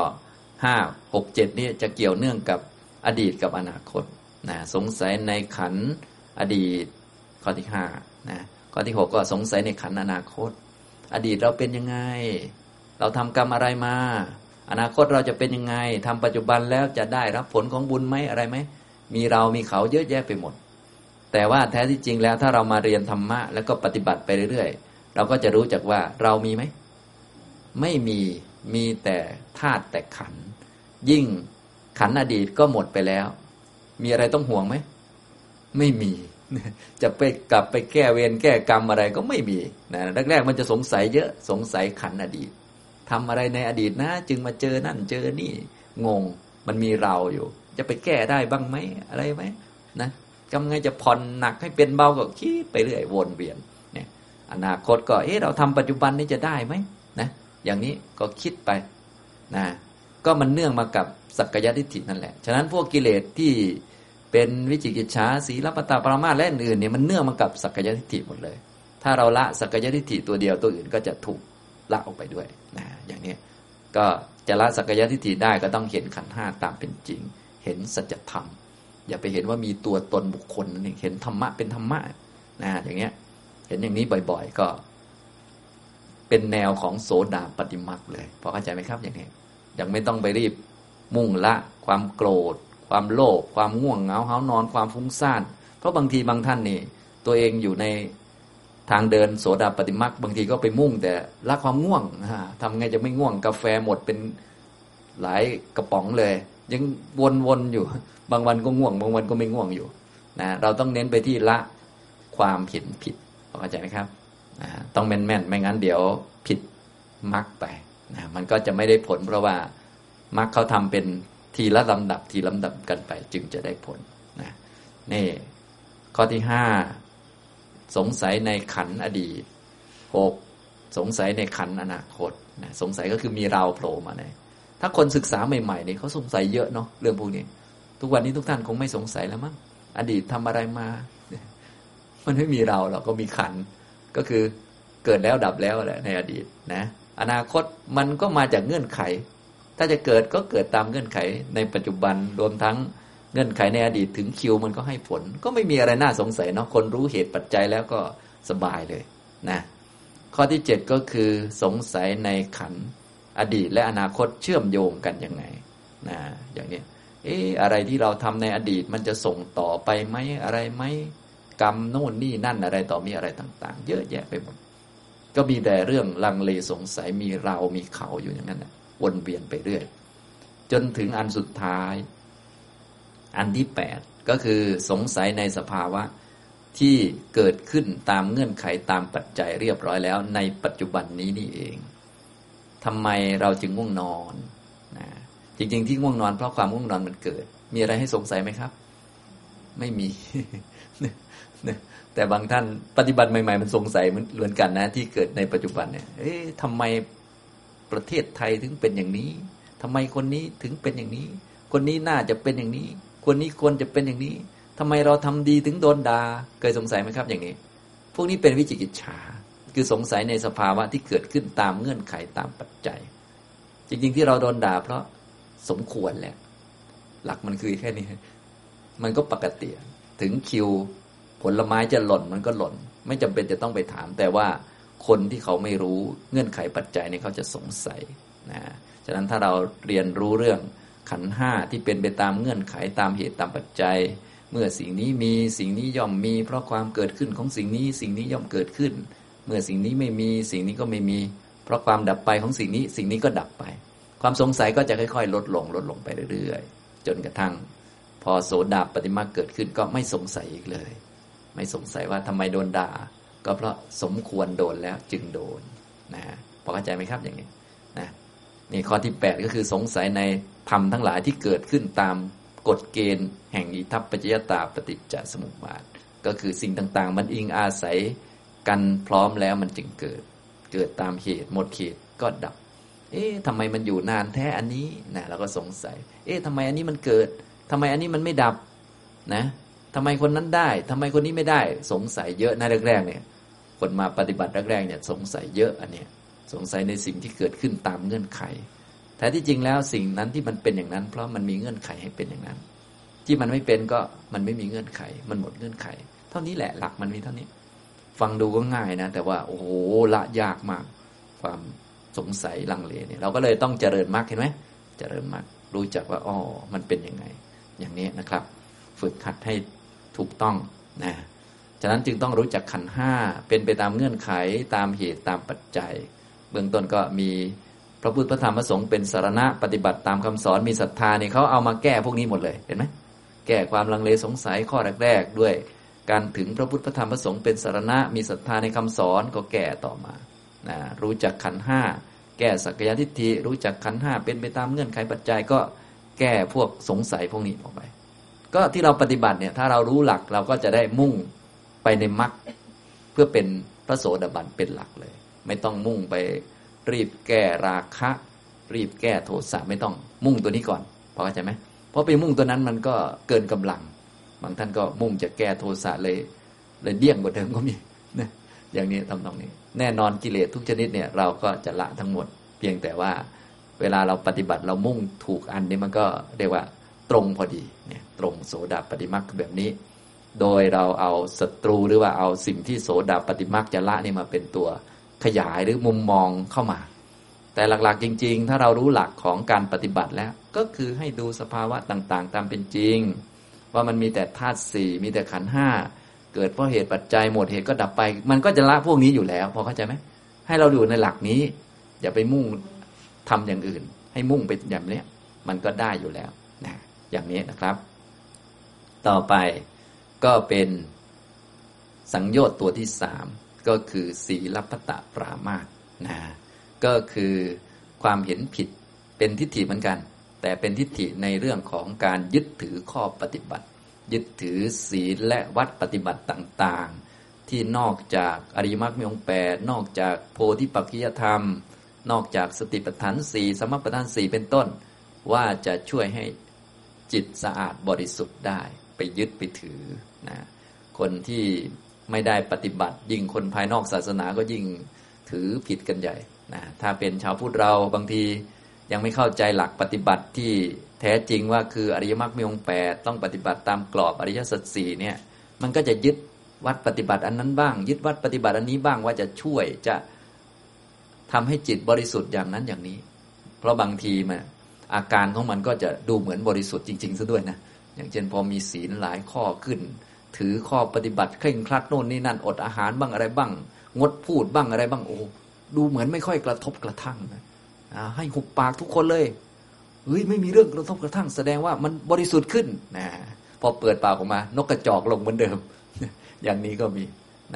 ห้าหกเจ็ดนี่จะเกี่ยวเนื่องกับอดีตกับอนาคตนะสงสัยในขันอดีตข้อที่ห้านะข้อที่หกก็สงสัยในขันอนาคต อดีตเราเป็นยังไง เราทำกรรมอะไรมา อนาคตเราจะเป็นยังไงทำปัจจุบันแล้วจะได้รับผลของบุญไหมอะไรไหมมีเรามีเขาเยอะแยะไปหมด แต่ว่าแท้ที่จริงแล้วถ้าเรามาเรียนธรรมะแล้วก็ปฏิบัติไปเรื่อยๆ เราก็จะรู้จักว่าเรามีไหม ไม่มีมีแต่ธาตุแต่ขัน ยิ่งขันอดีตก็หมดไปแล้ว มีอะไรต้องห่วงไหม ไม่มี จะไปกลับไปแก้เวรแก้กรรมอะไรก็ไม่มีนะแรกๆมันจะสงสัยเยอะสงสัยขันอดีตทำอะไรในอดีตนะ จึงมาเจอนั่นเจอนี่ งง มันมีเราอยู่ จะไปแก้ได้บ้างไหมอะไรไหมนะทำไงจะผ่อนหนักให้เป็นเบาก็คิดไปเรื่อยวนเวียนเนี่ยอนาคตก็เอ๊ะเราทำปัจจุบันนี้จะได้ไหมนะอย่างนี้ก็คิดไปนะ ก็มันเนื่องมากับสักกายทิฏฐินั่นแหละ ฉะนั้นพวกกิเลสที่เป็นวิจิกิจฉาสีรปตาปรามาและอื่นเนี่ยมันเนื่องมากับสักกายทิฏฐิหมดเลย ถ้าเราละสักกายทิฏฐิตัวเดียวตัวอื่นก็จะถูกละออกไปด้วยนะอย่างนี้ก็จะละสักกายทิฏฐิได้ก็ต้องเห็นขันห้าตามเป็นจริง เห็นสัจธรรม อย่าไปเห็นว่ามีตัวตนบุคคลนี่เห็นธรรมะเป็นธรรมะนะอย่างเงี้ยเห็นอย่างนี้บ่อย ๆ ก็ เป็นแนวของโสดาปฏิมักเลยพอเข้าใจไหมครับอย่างนี้ ยังไม่ต้องไปรีบมุ่งละ ความโกรธ ความโลภความง่วงเหงาเหานอนความฟุ้งซ่าน เพราะบางทีบางท่านนี่ ตัวเองอยู่ในทางเดินโสดาปฏิมักบางทีก็ไปมุ่งแต่ละความง่วงทำไงจะไม่ง่วงกาแฟหมดเป็นหลายกระป๋องเลย ยังวนๆอยู่ บางวันก็ง่วง บางวันก็ไม่ง่วงอยู่นะเราต้องเน้นไปที่ละความผิดผิดเข้าใจไหมครับนะต้องแม่นๆ ไม่งั้นเดี๋ยวผิดมักไป นะมันก็จะไม่ได้ผลเพราะว่ามักเขาทำเป็นทีละลำดับทีลำดับกันไป จึงจะได้ผลนะนี่ข้อที่ห้าสงสัยในขันอดีตหกสงสัยในขันอนาคตนะสงสัยก็คือมีเราโผล่มาในถ้าคนศึกษาใหม่ๆเนี่ยเขาสงสัยเยอะเนาะเรื่องพวกนี้ ทุกวันนี้ทุกท่านคงไม่สงสัยแล้วมั้งอดีตทำอะไรมา มันไม่มีเราเราก็มีขันก็คือเกิดแล้วดับแล้วแหละในอดีตนะ อนาคตมันก็มาจากเงื่อนไข ถ้าจะเกิดก็เกิดตามเงื่อนไขในปัจจุบันรวมทั้งเงื่อนไขในอดีตถึงคิวมันก็ให้ผล ก็ไม่มีอะไรน่าสงสัยเนาะคนรู้เหตุปัจจัยแล้วก็สบายเลยนะข้อที่เจ็ดก็คือสงสัยในขันอดีตและอนาคตเชื่อมโยงกันยังไงนะอย่างนี้เอออะไรที่เราทำในอดีตมันจะส่งต่อไปไหมอะไรไหมกรรมโน่นนี่นั่นอะไรต่อมีอะไรต่าง ๆ เยอะแยะไปหมด ก็มีแต่เรื่องลังเลสงสัยมีเรามีเขาอยู่อย่างนั้นนะวนเวียนไปเรื่อย จนถึงอันสุดท้าย อันที่แปดก็คือสงสัยในสภาวะที่เกิดขึ้นตามเงื่อนไขตามปัจจัยเรียบร้อยแล้ว ในปัจจุบันนี้นี่เองทำไมเราจึงง่วงนอนนะจริง ๆ ที่ง่วงนอนเพราะความง่วงนอนมันเกิด มีอะไรให้สงสัยไหมครับ ไม่มี แต่บางท่านปฏิบัติใหม่ ๆ มันสงสัยเหมือนกันนะ ที่เกิดในปัจจุบันเนี่ยเอ๊ะทำไมประเทศไทยถึงเป็นอย่างนี้ทำไมคนนี้ถึงเป็นอย่างนี้ คนนี้น่าจะเป็นอย่างนี้ คนนี้ควรจะเป็นอย่างนี้ทำไมเราทำดีถึงโดนดา่าเคยสงสัยไหมครับอย่างนี้ พวกนี้เป็นวิจิกิจฉาคือสงสัยในสภาวะที่เกิดขึ้นตามเงื่อนไขตามปัจจัย จริงๆที่เราโดนด่าเพราะสมควรแหละหลักมันคือแค่นี้ มันก็ปกติ ถึงคิว ผลไม้จะหล่นมันก็หล่น ไม่จำเป็นจะต้องไปถาม แต่ว่าคนที่เขาไม่รู้เงื่อนไขปัจจัยเนี่ยเขาจะสงสัยนะฉะนั้นถ้าเราเรียนรู้เรื่องขันห้าที่เป็นไปตามเงื่อนไขตามเหตุตามปัจจัย เมื่อสิ่งนี้มีสิ่งนี้ย่อมมี เพราะความเกิดขึ้นของสิ่งนี้สิ่งนี้ย่อมเกิดขึ้น เมื่อสิ่งนี้ไม่มีสิ่งนี้ก็ไม่มี เพราะความดับไปของสิ่งนี้สิ่งนี้ก็ดับไป ความสงสัยก็จะค่อย ๆ ลดลงลดลงไปเรื่อยๆ จนกระทั่ง พอโสดาปฏิมาเกิดขึ้นก็ไม่สงสัยอีกเลย ไม่สงสัยว่าทำไมโดนด่า ก็เพราะสมควรโดนแล้วจึงโดนนะพอเข้าใจไหมครับอย่างนี้นะนี่ข้อที่ 8 ก็คือสงสัยในธรรมทั้งหลายที่เกิดขึ้นตามกฎเกณฑ์ แห่งอิทัปปัจจยตาปฏิจจสมุปบาท ก็คือสิ่งต่างๆ มันอิงอาศัยกันพร้อมแล้วมันจึงเกิด เกิดตามเหตุหมดเหตุก็ดับ เอ๊ะทำไมมันอยู่นานแท้อันนี้นะเราก็สงสัย เอ๊ะทำไมอันนี้มันเกิดทำไมอันนี้มันไม่ดับนะ ทำไมคนนั้นได้ทำไมคนนี้ไม่ได้ สงสัยเยอะในแรกๆเนี่ย คนมาปฏิบัติแรกๆเนี่ย สงสัยเยอะอันเนี้ยสงสัยในสิ่งที่เกิดขึ้นตามเงื่อนไขแท้ที่จริงแล้วสิ่งนั้นที่มันเป็นอย่างนั้น เพราะมันมีเงื่อนไขให้เป็นอย่างนั้น ที่มันไม่เป็นก็มันไม่มีเงื่อนไข มันหมดเงื่อนไข เท่านี้แหละหลักมันมีเท่านี้ ฟังดูก็ง่ายนะ แต่ว่า โอ้โหละยากมาก ความสงสัยลังเลเนี่ย เราก็เลยต้องเจริญมากเห็นไหมเจริญมากรู้จักว่าอ๋อมันเป็นยังไง อย่างนี้นะครับ ฝึกหัดให้ ถูกต้องนะฉะนั้นจึงต้องรู้จักขันห้าเป็นไปตามเงื่อนไขตามเหตุตามปัจจัย เบื้องต้นก็มีพระพุทธพระธรรมพระสงฆ์เป็นสารณะปฏิบัติตามคำสอนมีศรัทธาเนี่ยเขาเอามาแก้พวกนี้หมดเลยเห็นไหมแก้ความลังเลสงสัยข้อแรกๆ ด้วย การถึงพระพุทธพระธรรมพระสงฆ์เป็นสารณะมีศรัทธาในคำสอนก็แก้ต่อมานะรู้จักขันห้าแก้สักยทิฏฐิรู้จักขันห้าเป็นไปตามเงื่อนไขปัจจัยก็แก้พวกสงสัยพวกนี้ออกไป ก็ที่เราปฏิบัติเนี่ยถ้าเรารู้หลักเราก็จะได้มุ่งไปในมรรคเพื่อเป็นพระโสดาบันเป็นหลักเลย ไม่ต้องมุ่งไปรีบแก้ราคะ รีบแก้โทสะไม่ต้องมุ่งตัวนี้ก่อนพอเข้าใจไหมเพราะไปมุ่งตัวนั้นมันก็เกินกำลัง บางท่านก็มุ่งจะแก้โทสะเลยเลยเดี่ยงกว่าเดิมก็มีนะอย่างนี้ทำตรงนี้ แน่นอนกิเลสทุกชนิดเนี่ยเราก็จะละทั้งหมด เพียงแต่ว่า เวลาเราปฏิบัติเรามุ่งถูกอันนี้มันก็เรียกว่า ตรงพอดีเนี่ยตรงโสดาปฏิมาคแบบนี้ โดยเราเอาศัตรูหรือว่าเอาสิ่งที่โสดาปฏิมาคจะละนี่มาเป็นตัวขยายหรือมุมมองเข้ามา แต่หลักๆจริง ๆ ถ้าเรารู้หลักของการปฏิบัติแล้ว ก็คือให้ดูสภาวะต่างๆ ตามเป็นจริง ว่ามันมีแต่ธาตุสี่มีแต่ขันห้าเกิดเพราะเหตุปัจจัยหมดเหตุก็ดับไป มันก็จะละพวกนี้อยู่แล้วพอเข้าใจไหมให้เราอยู่ในหลักนี้ อย่าไปมุ่งทำอย่างอื่น ให้มุ่งไปอย่างนี้มันก็ได้อยู่แล้ว อย่างนี้นะครับ ต่อไปก็เป็นสังโยชน์ตัวที่สามก็คือศีลปตะปรามาสนะก็คือความเห็นผิดเป็นทิฏฐิเหมือนกัน แต่เป็นทิฏฐิในเรื่องของการยึดถือข้อปฏิบัติ ยึดถือศีลและวัดปฏิบัติต่างๆ ที่นอกจากอริยมรรคมีองแปดนอกจากโพธิปัจจยธรรม นอกจากสติปัฏฐานสี่สมปัฏฐานสี่เป็นต้น ว่าจะช่วยให้ จิตสะอาดบริสุทธิ์ได้ ไปยึดไปถือนะคนที่ไม่ได้ปฏิบัติ ยิ่งคนภายนอกศาสนาก็ยิ่งถือผิดกันใหญ่นะถ้าเป็นชาวพุทธเราบางทียังไม่เข้าใจหลักปฏิบัติที่แท้จริงว่าคืออริยมรรคมีองค์แปดต้องปฏิบัติตามกรอบอริยสัจสี่เนี่ยมันก็จะยึดวัดปฏิบัติอันนั้นบ้าง ยึดวัดปฏิบัติอันนี้บ้างว่าจะช่วยจะทำให้จิตบริสุทธิ์อย่างนั้นอย่างนี้ เพราะบางทีมัน อาการของมันก็จะดูเหมือนบริสุทธิ์จริงๆซะด้วยนะอย่างเช่นพอมีศีลหลายข้อขึ้น ถือข้อปฏิบัติเคร่งครัดโน่นนี่นั่นอดอาหารบ้างอะไรบ้าง งดพูดบ้างอะไรบ้างโอ้ดูเหมือนไม่ค่อยกระทบกระทั่งนะให้หุบปากทุกคนเลยเฮ้ยไม่มีเรื่องกระทบกระทั่ง แสดงว่ามันบริสุทธิ์ขึ้นนะพอเปิดปากออกมา นกกระจอกลงเหมือนเดิม อย่างนี้ก็มี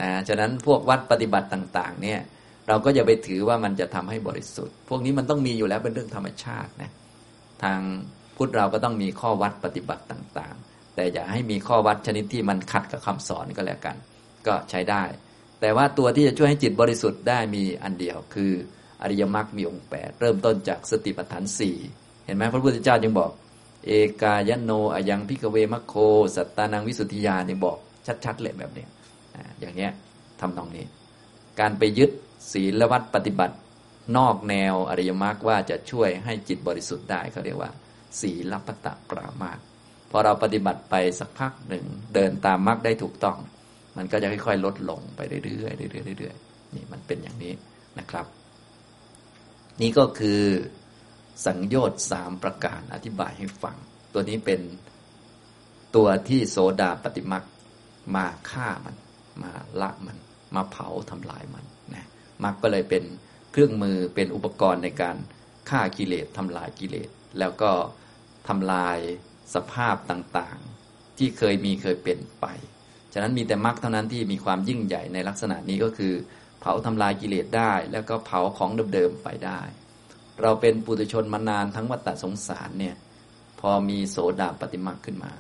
นะฉะนั้นพวกวัดปฏิบัติต่าง ๆ เนี่ย เราก็อย่าไปถือว่ามันจะทำให้บริสุทธิ์ พวกนี้มันต้องมีอยู่แล้วเป็นเรื่องธรรมชาตินะ ทางพุทธเราก็ต้องมีข้อวัดปฏิบัติต่างๆ แต่อย่าให้มีข้อวัดชนิดที่มันขัดกับคำสอนก็แล้วกัน ก็ใช้ได้ แต่ว่าตัวที่จะช่วยให้จิตบริสุทธิ์ได้มีอันเดียว คืออริยมรรคมีองค์แปดเริ่มต้นจากสติปัฏฐานสี่เห็นไหมพระพุทธเจ้ายังบอก เอกายโนอยังพิกเวมัคโค สัตตานังวิสุทธิยายังบอกชัดๆเลยแบบนี้อย่างเงี้ยทำตรงนี้ การไปยึดศีลวัดปฏิบัติ นอกแนวอริยมรรคว่าจะช่วยให้จิตบริสุทธิ์ได้เขาเรียกว่าศีลปตะปรามาตพอเราปฏิบัติไปสักพักหนึ่งเดินตามมรรคได้ถูกต้อง มันก็จะค่อยๆ ลดลงไปเรื่อยๆเรื่อยๆเรื่อยๆนี่มันเป็นอย่างนี้นะครับ นี่ก็คือสังโยชน์สามประการอธิบายให้ฟัง ตัวนี้เป็นตัวที่โสดาปฏิมักมาฆ่ามัน มาละมัน มาเผาทำลายมันนะมักก็เลยเป็น เครื่องมือเป็นอุปกรณ์ในการฆ่ากิเลสทำลายกิเลส แล้วก็ทำลายสภาพต่างๆ ที่เคยมีเคยเป็นไป ฉะนั้นมีแต่มรรคเท่านั้นที่มีความยิ่งใหญ่ในลักษณะนี้ก็คือ เผาทำลายกิเลสได้ แล้วก็เผาของเดิมๆไปได้ เราเป็นปุถุชนมานานทั้งวัฏสงสารเนี่ยพอมีโสดาปฏิมาขึ้นมา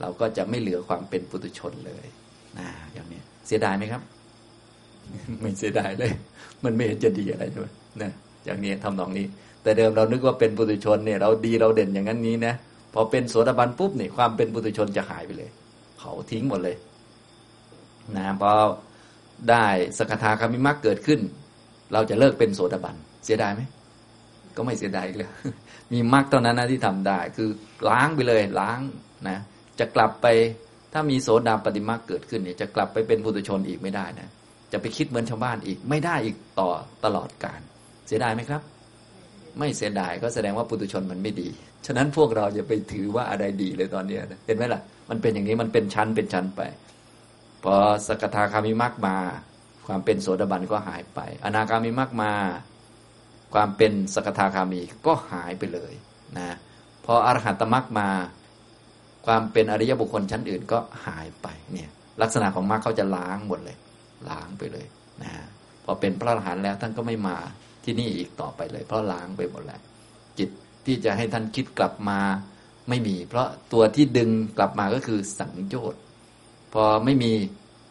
เราก็จะไม่เหลือความเป็นปุถุชนเลยนะอย่างนี้เสียดายไหมครับ ไม่เสียดายเลย มันไม่เห็นจะดีอะไรใช่ไหมนะอย่างนี้ทำนองนี้ แต่เดิมเรานึกว่าเป็นปุถุชนเนี่ยเราดีเราเด่นอย่างนั้นนี้นะพอเป็นโสดาบันปุ๊บเนี่ยความเป็นปุถุชนจะหายไปเลย เขาทิ้งหมดเลยนะพอได้สกทาคามิมักเกิดขึ้น เราจะเลิกเป็นโสดาบันเสียดายไหมก็ไม่เสียดายเลยมีมรรคเท่านั้นนะที่ทำได้ คือล้างไปเลยล้างนะจะกลับไปถ้ามีโสดาปฏิมาเกิดขึ้นเนี่ยจะกลับไปเป็นปุถุชนอีกไม่ได้นะ จะไปคิดเหมือนชาวบ้านอีก ไม่ได้อีกต่อตลอดกาลเสียดายไหมครับ ไม่เสียดายก็แสดงว่าปุถุชนมันไม่ดี ฉะนั้นพวกเราจะไปถือว่าอะไรดีเลยตอนนี้เห็นไหมล่ะ มันเป็นอย่างนี้มันเป็นชั้นเป็นชั้นไป พอสกทาคามิมักมา ความเป็นโสดาบันก็หายไป อนาคามิมักมา ความเป็นสกทาคามีก็หายไปเลยนะพออรหัตมักมา ความเป็นอริยบุคคลชั้นอื่นก็หายไปเนี่ยลักษณะของมรรคเขาจะล้างหมดเลย ล้างไปเลยนะพอเป็นพระอรหันต์แล้วท่านก็ไม่มาที่นี่อีกต่อไปเลย เพราะล้างไปหมดแล้วจิตที่จะให้ท่านคิดกลับมาไม่มี เพราะตัวที่ดึงกลับมาก็คือสังโยชน์พอไม่มี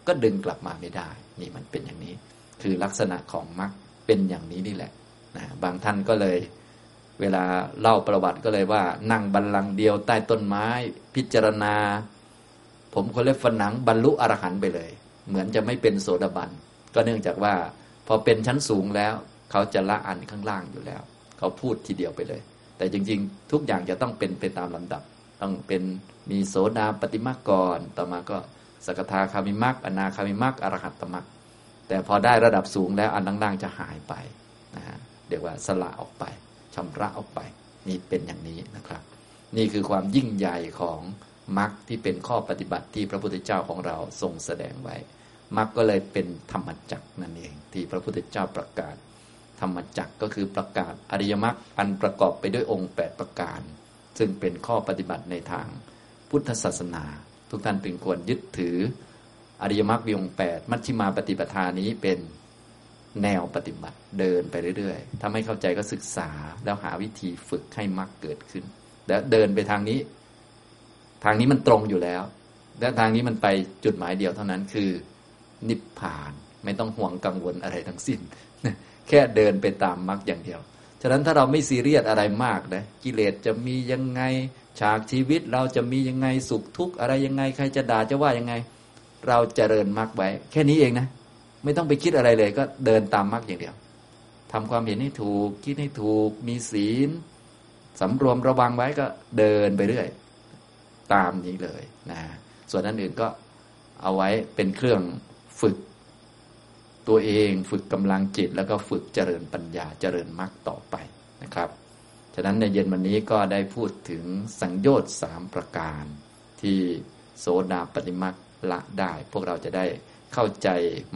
ก็ดึงกลับมาไม่ได้ นี่มันเป็นอย่างนี้ คือลักษณะของมรรคเป็นอย่างนี้นี่แหละนะบางท่านก็เลย เวลาเล่าประวัติก็เลยว่า นั่งบันลังเดียวใต้ต้นไม้ พิจารณา ผมคนเล็บฝันหนังบรรลุอรหันต์ไปเลย เหมือนจะไม่เป็นโสดาบัน ก็เนื่องจากว่า พอเป็นชั้นสูงแล้ว เขาจะละอันข้างล่างอยู่แล้ว เขาพูดทีเดียวไปเลย แต่จริงๆ ทุกอย่างจะต้องเป็นไปตามลำดับ ต้องเป็นมีโสดาปฏิมากก่อน ต่อมาก็สกทาคามิมักอนาคามิมักอรหัตตมักแต่พอได้ระดับสูงแล้วอันล่างๆจะหายไปนะฮะเรียกว่าสละออกไปชำระออกไป นี่เป็นอย่างนี้นะครับ นี่คือความยิ่งใหญ่ของ มรรคที่เป็นข้อปฏิบัติที่พระพุทธเจ้าของเราทรงแสดงไว้มรรคก็เลยเป็นธรรมจักรนั่นเอง ที่พระพุทธเจ้าประกาศ ธรรมจักรก็คือประกาศอริยมรรคอันประกอบไปด้วยองค์ 8 ประการ ซึ่งเป็นข้อปฏิบัติในทางพุทธศาสนา ทุกท่านเป็นควรยึดถืออริยมรรคมีองค์ 8 มัชฌิมาปฏิปทานี้เป็นแนวปฏิบัติเดินไปเรื่อยๆ ถ้าไม่เข้าใจก็ศึกษาแล้วหาวิธีฝึกให้มรรคเกิดขึ้น แล้วเดินไปทางนี้ ทางนี้มันตรงอยู่แล้ว และทางนี้มันไปจุดหมายเดียวเท่านั้นคือ นิพพานไม่ต้องห่วงกังวลอะไรทั้งสิ้น แค่เดินไปตามมรรคอย่างเดียว ฉะนั้นถ้าเราไม่ซีเรียสอะไรมากนะกิเลสจะมียังไงฉากชีวิตเราจะมียังไงสุขทุกข์อะไรยังไง ใครจะด่าจะว่ายังไง เราจเจริญมรรคไว้ แค่นี้เองนะ ไม่ต้องไปคิดอะไรเลย ก็เดินตามมรรคอย่างเดียวทำความเห็นให้ถูก คิดให้ถูก มีศีลสำรวมระวังไว้ก็เดินไปเรื่อย ตามนี้เลยนะส่วนนั้นอื่นก็เอาไว้เป็นเครื่องฝึกตัวเองฝึกกำลังจิต แล้วก็ฝึกเจริญปัญญาเจริญมรรคต่อไปนะครับ ฉะนั้นในเย็นวันนี้ก็ได้พูดถึงสังโยชน์สามประการ ที่โสดาปฏิมักละได้ พวกเราจะได้เข้าใจ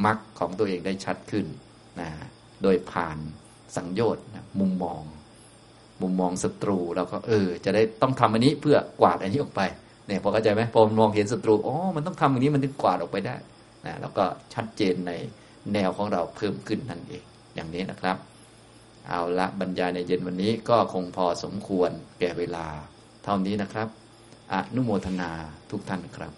มรรคของตัวเองได้ชัดขึ้นนะโดยผ่านสังโยชน์มุมมอง มุมมองศัตรูเราก็เออ จะได้ต้องทำอันนี้เพื่อกวาดอันนี้ออกไปเนี่ยพอเข้าใจไหมพอมองเห็นศัตรูอ๋อมันต้องทำอันนี้มันถึงกวาดออกไปได้นะแล้วก็ชัดเจนในแนวของเราเพิ่มขึ้นนั่นเองอย่างนี้นะครับ เอาละบรรยายในเย็นวันนี้ก็คงพอสมควรแก่เวลา เท่านี้นะครับอนุโมทนาทุกท่านครับ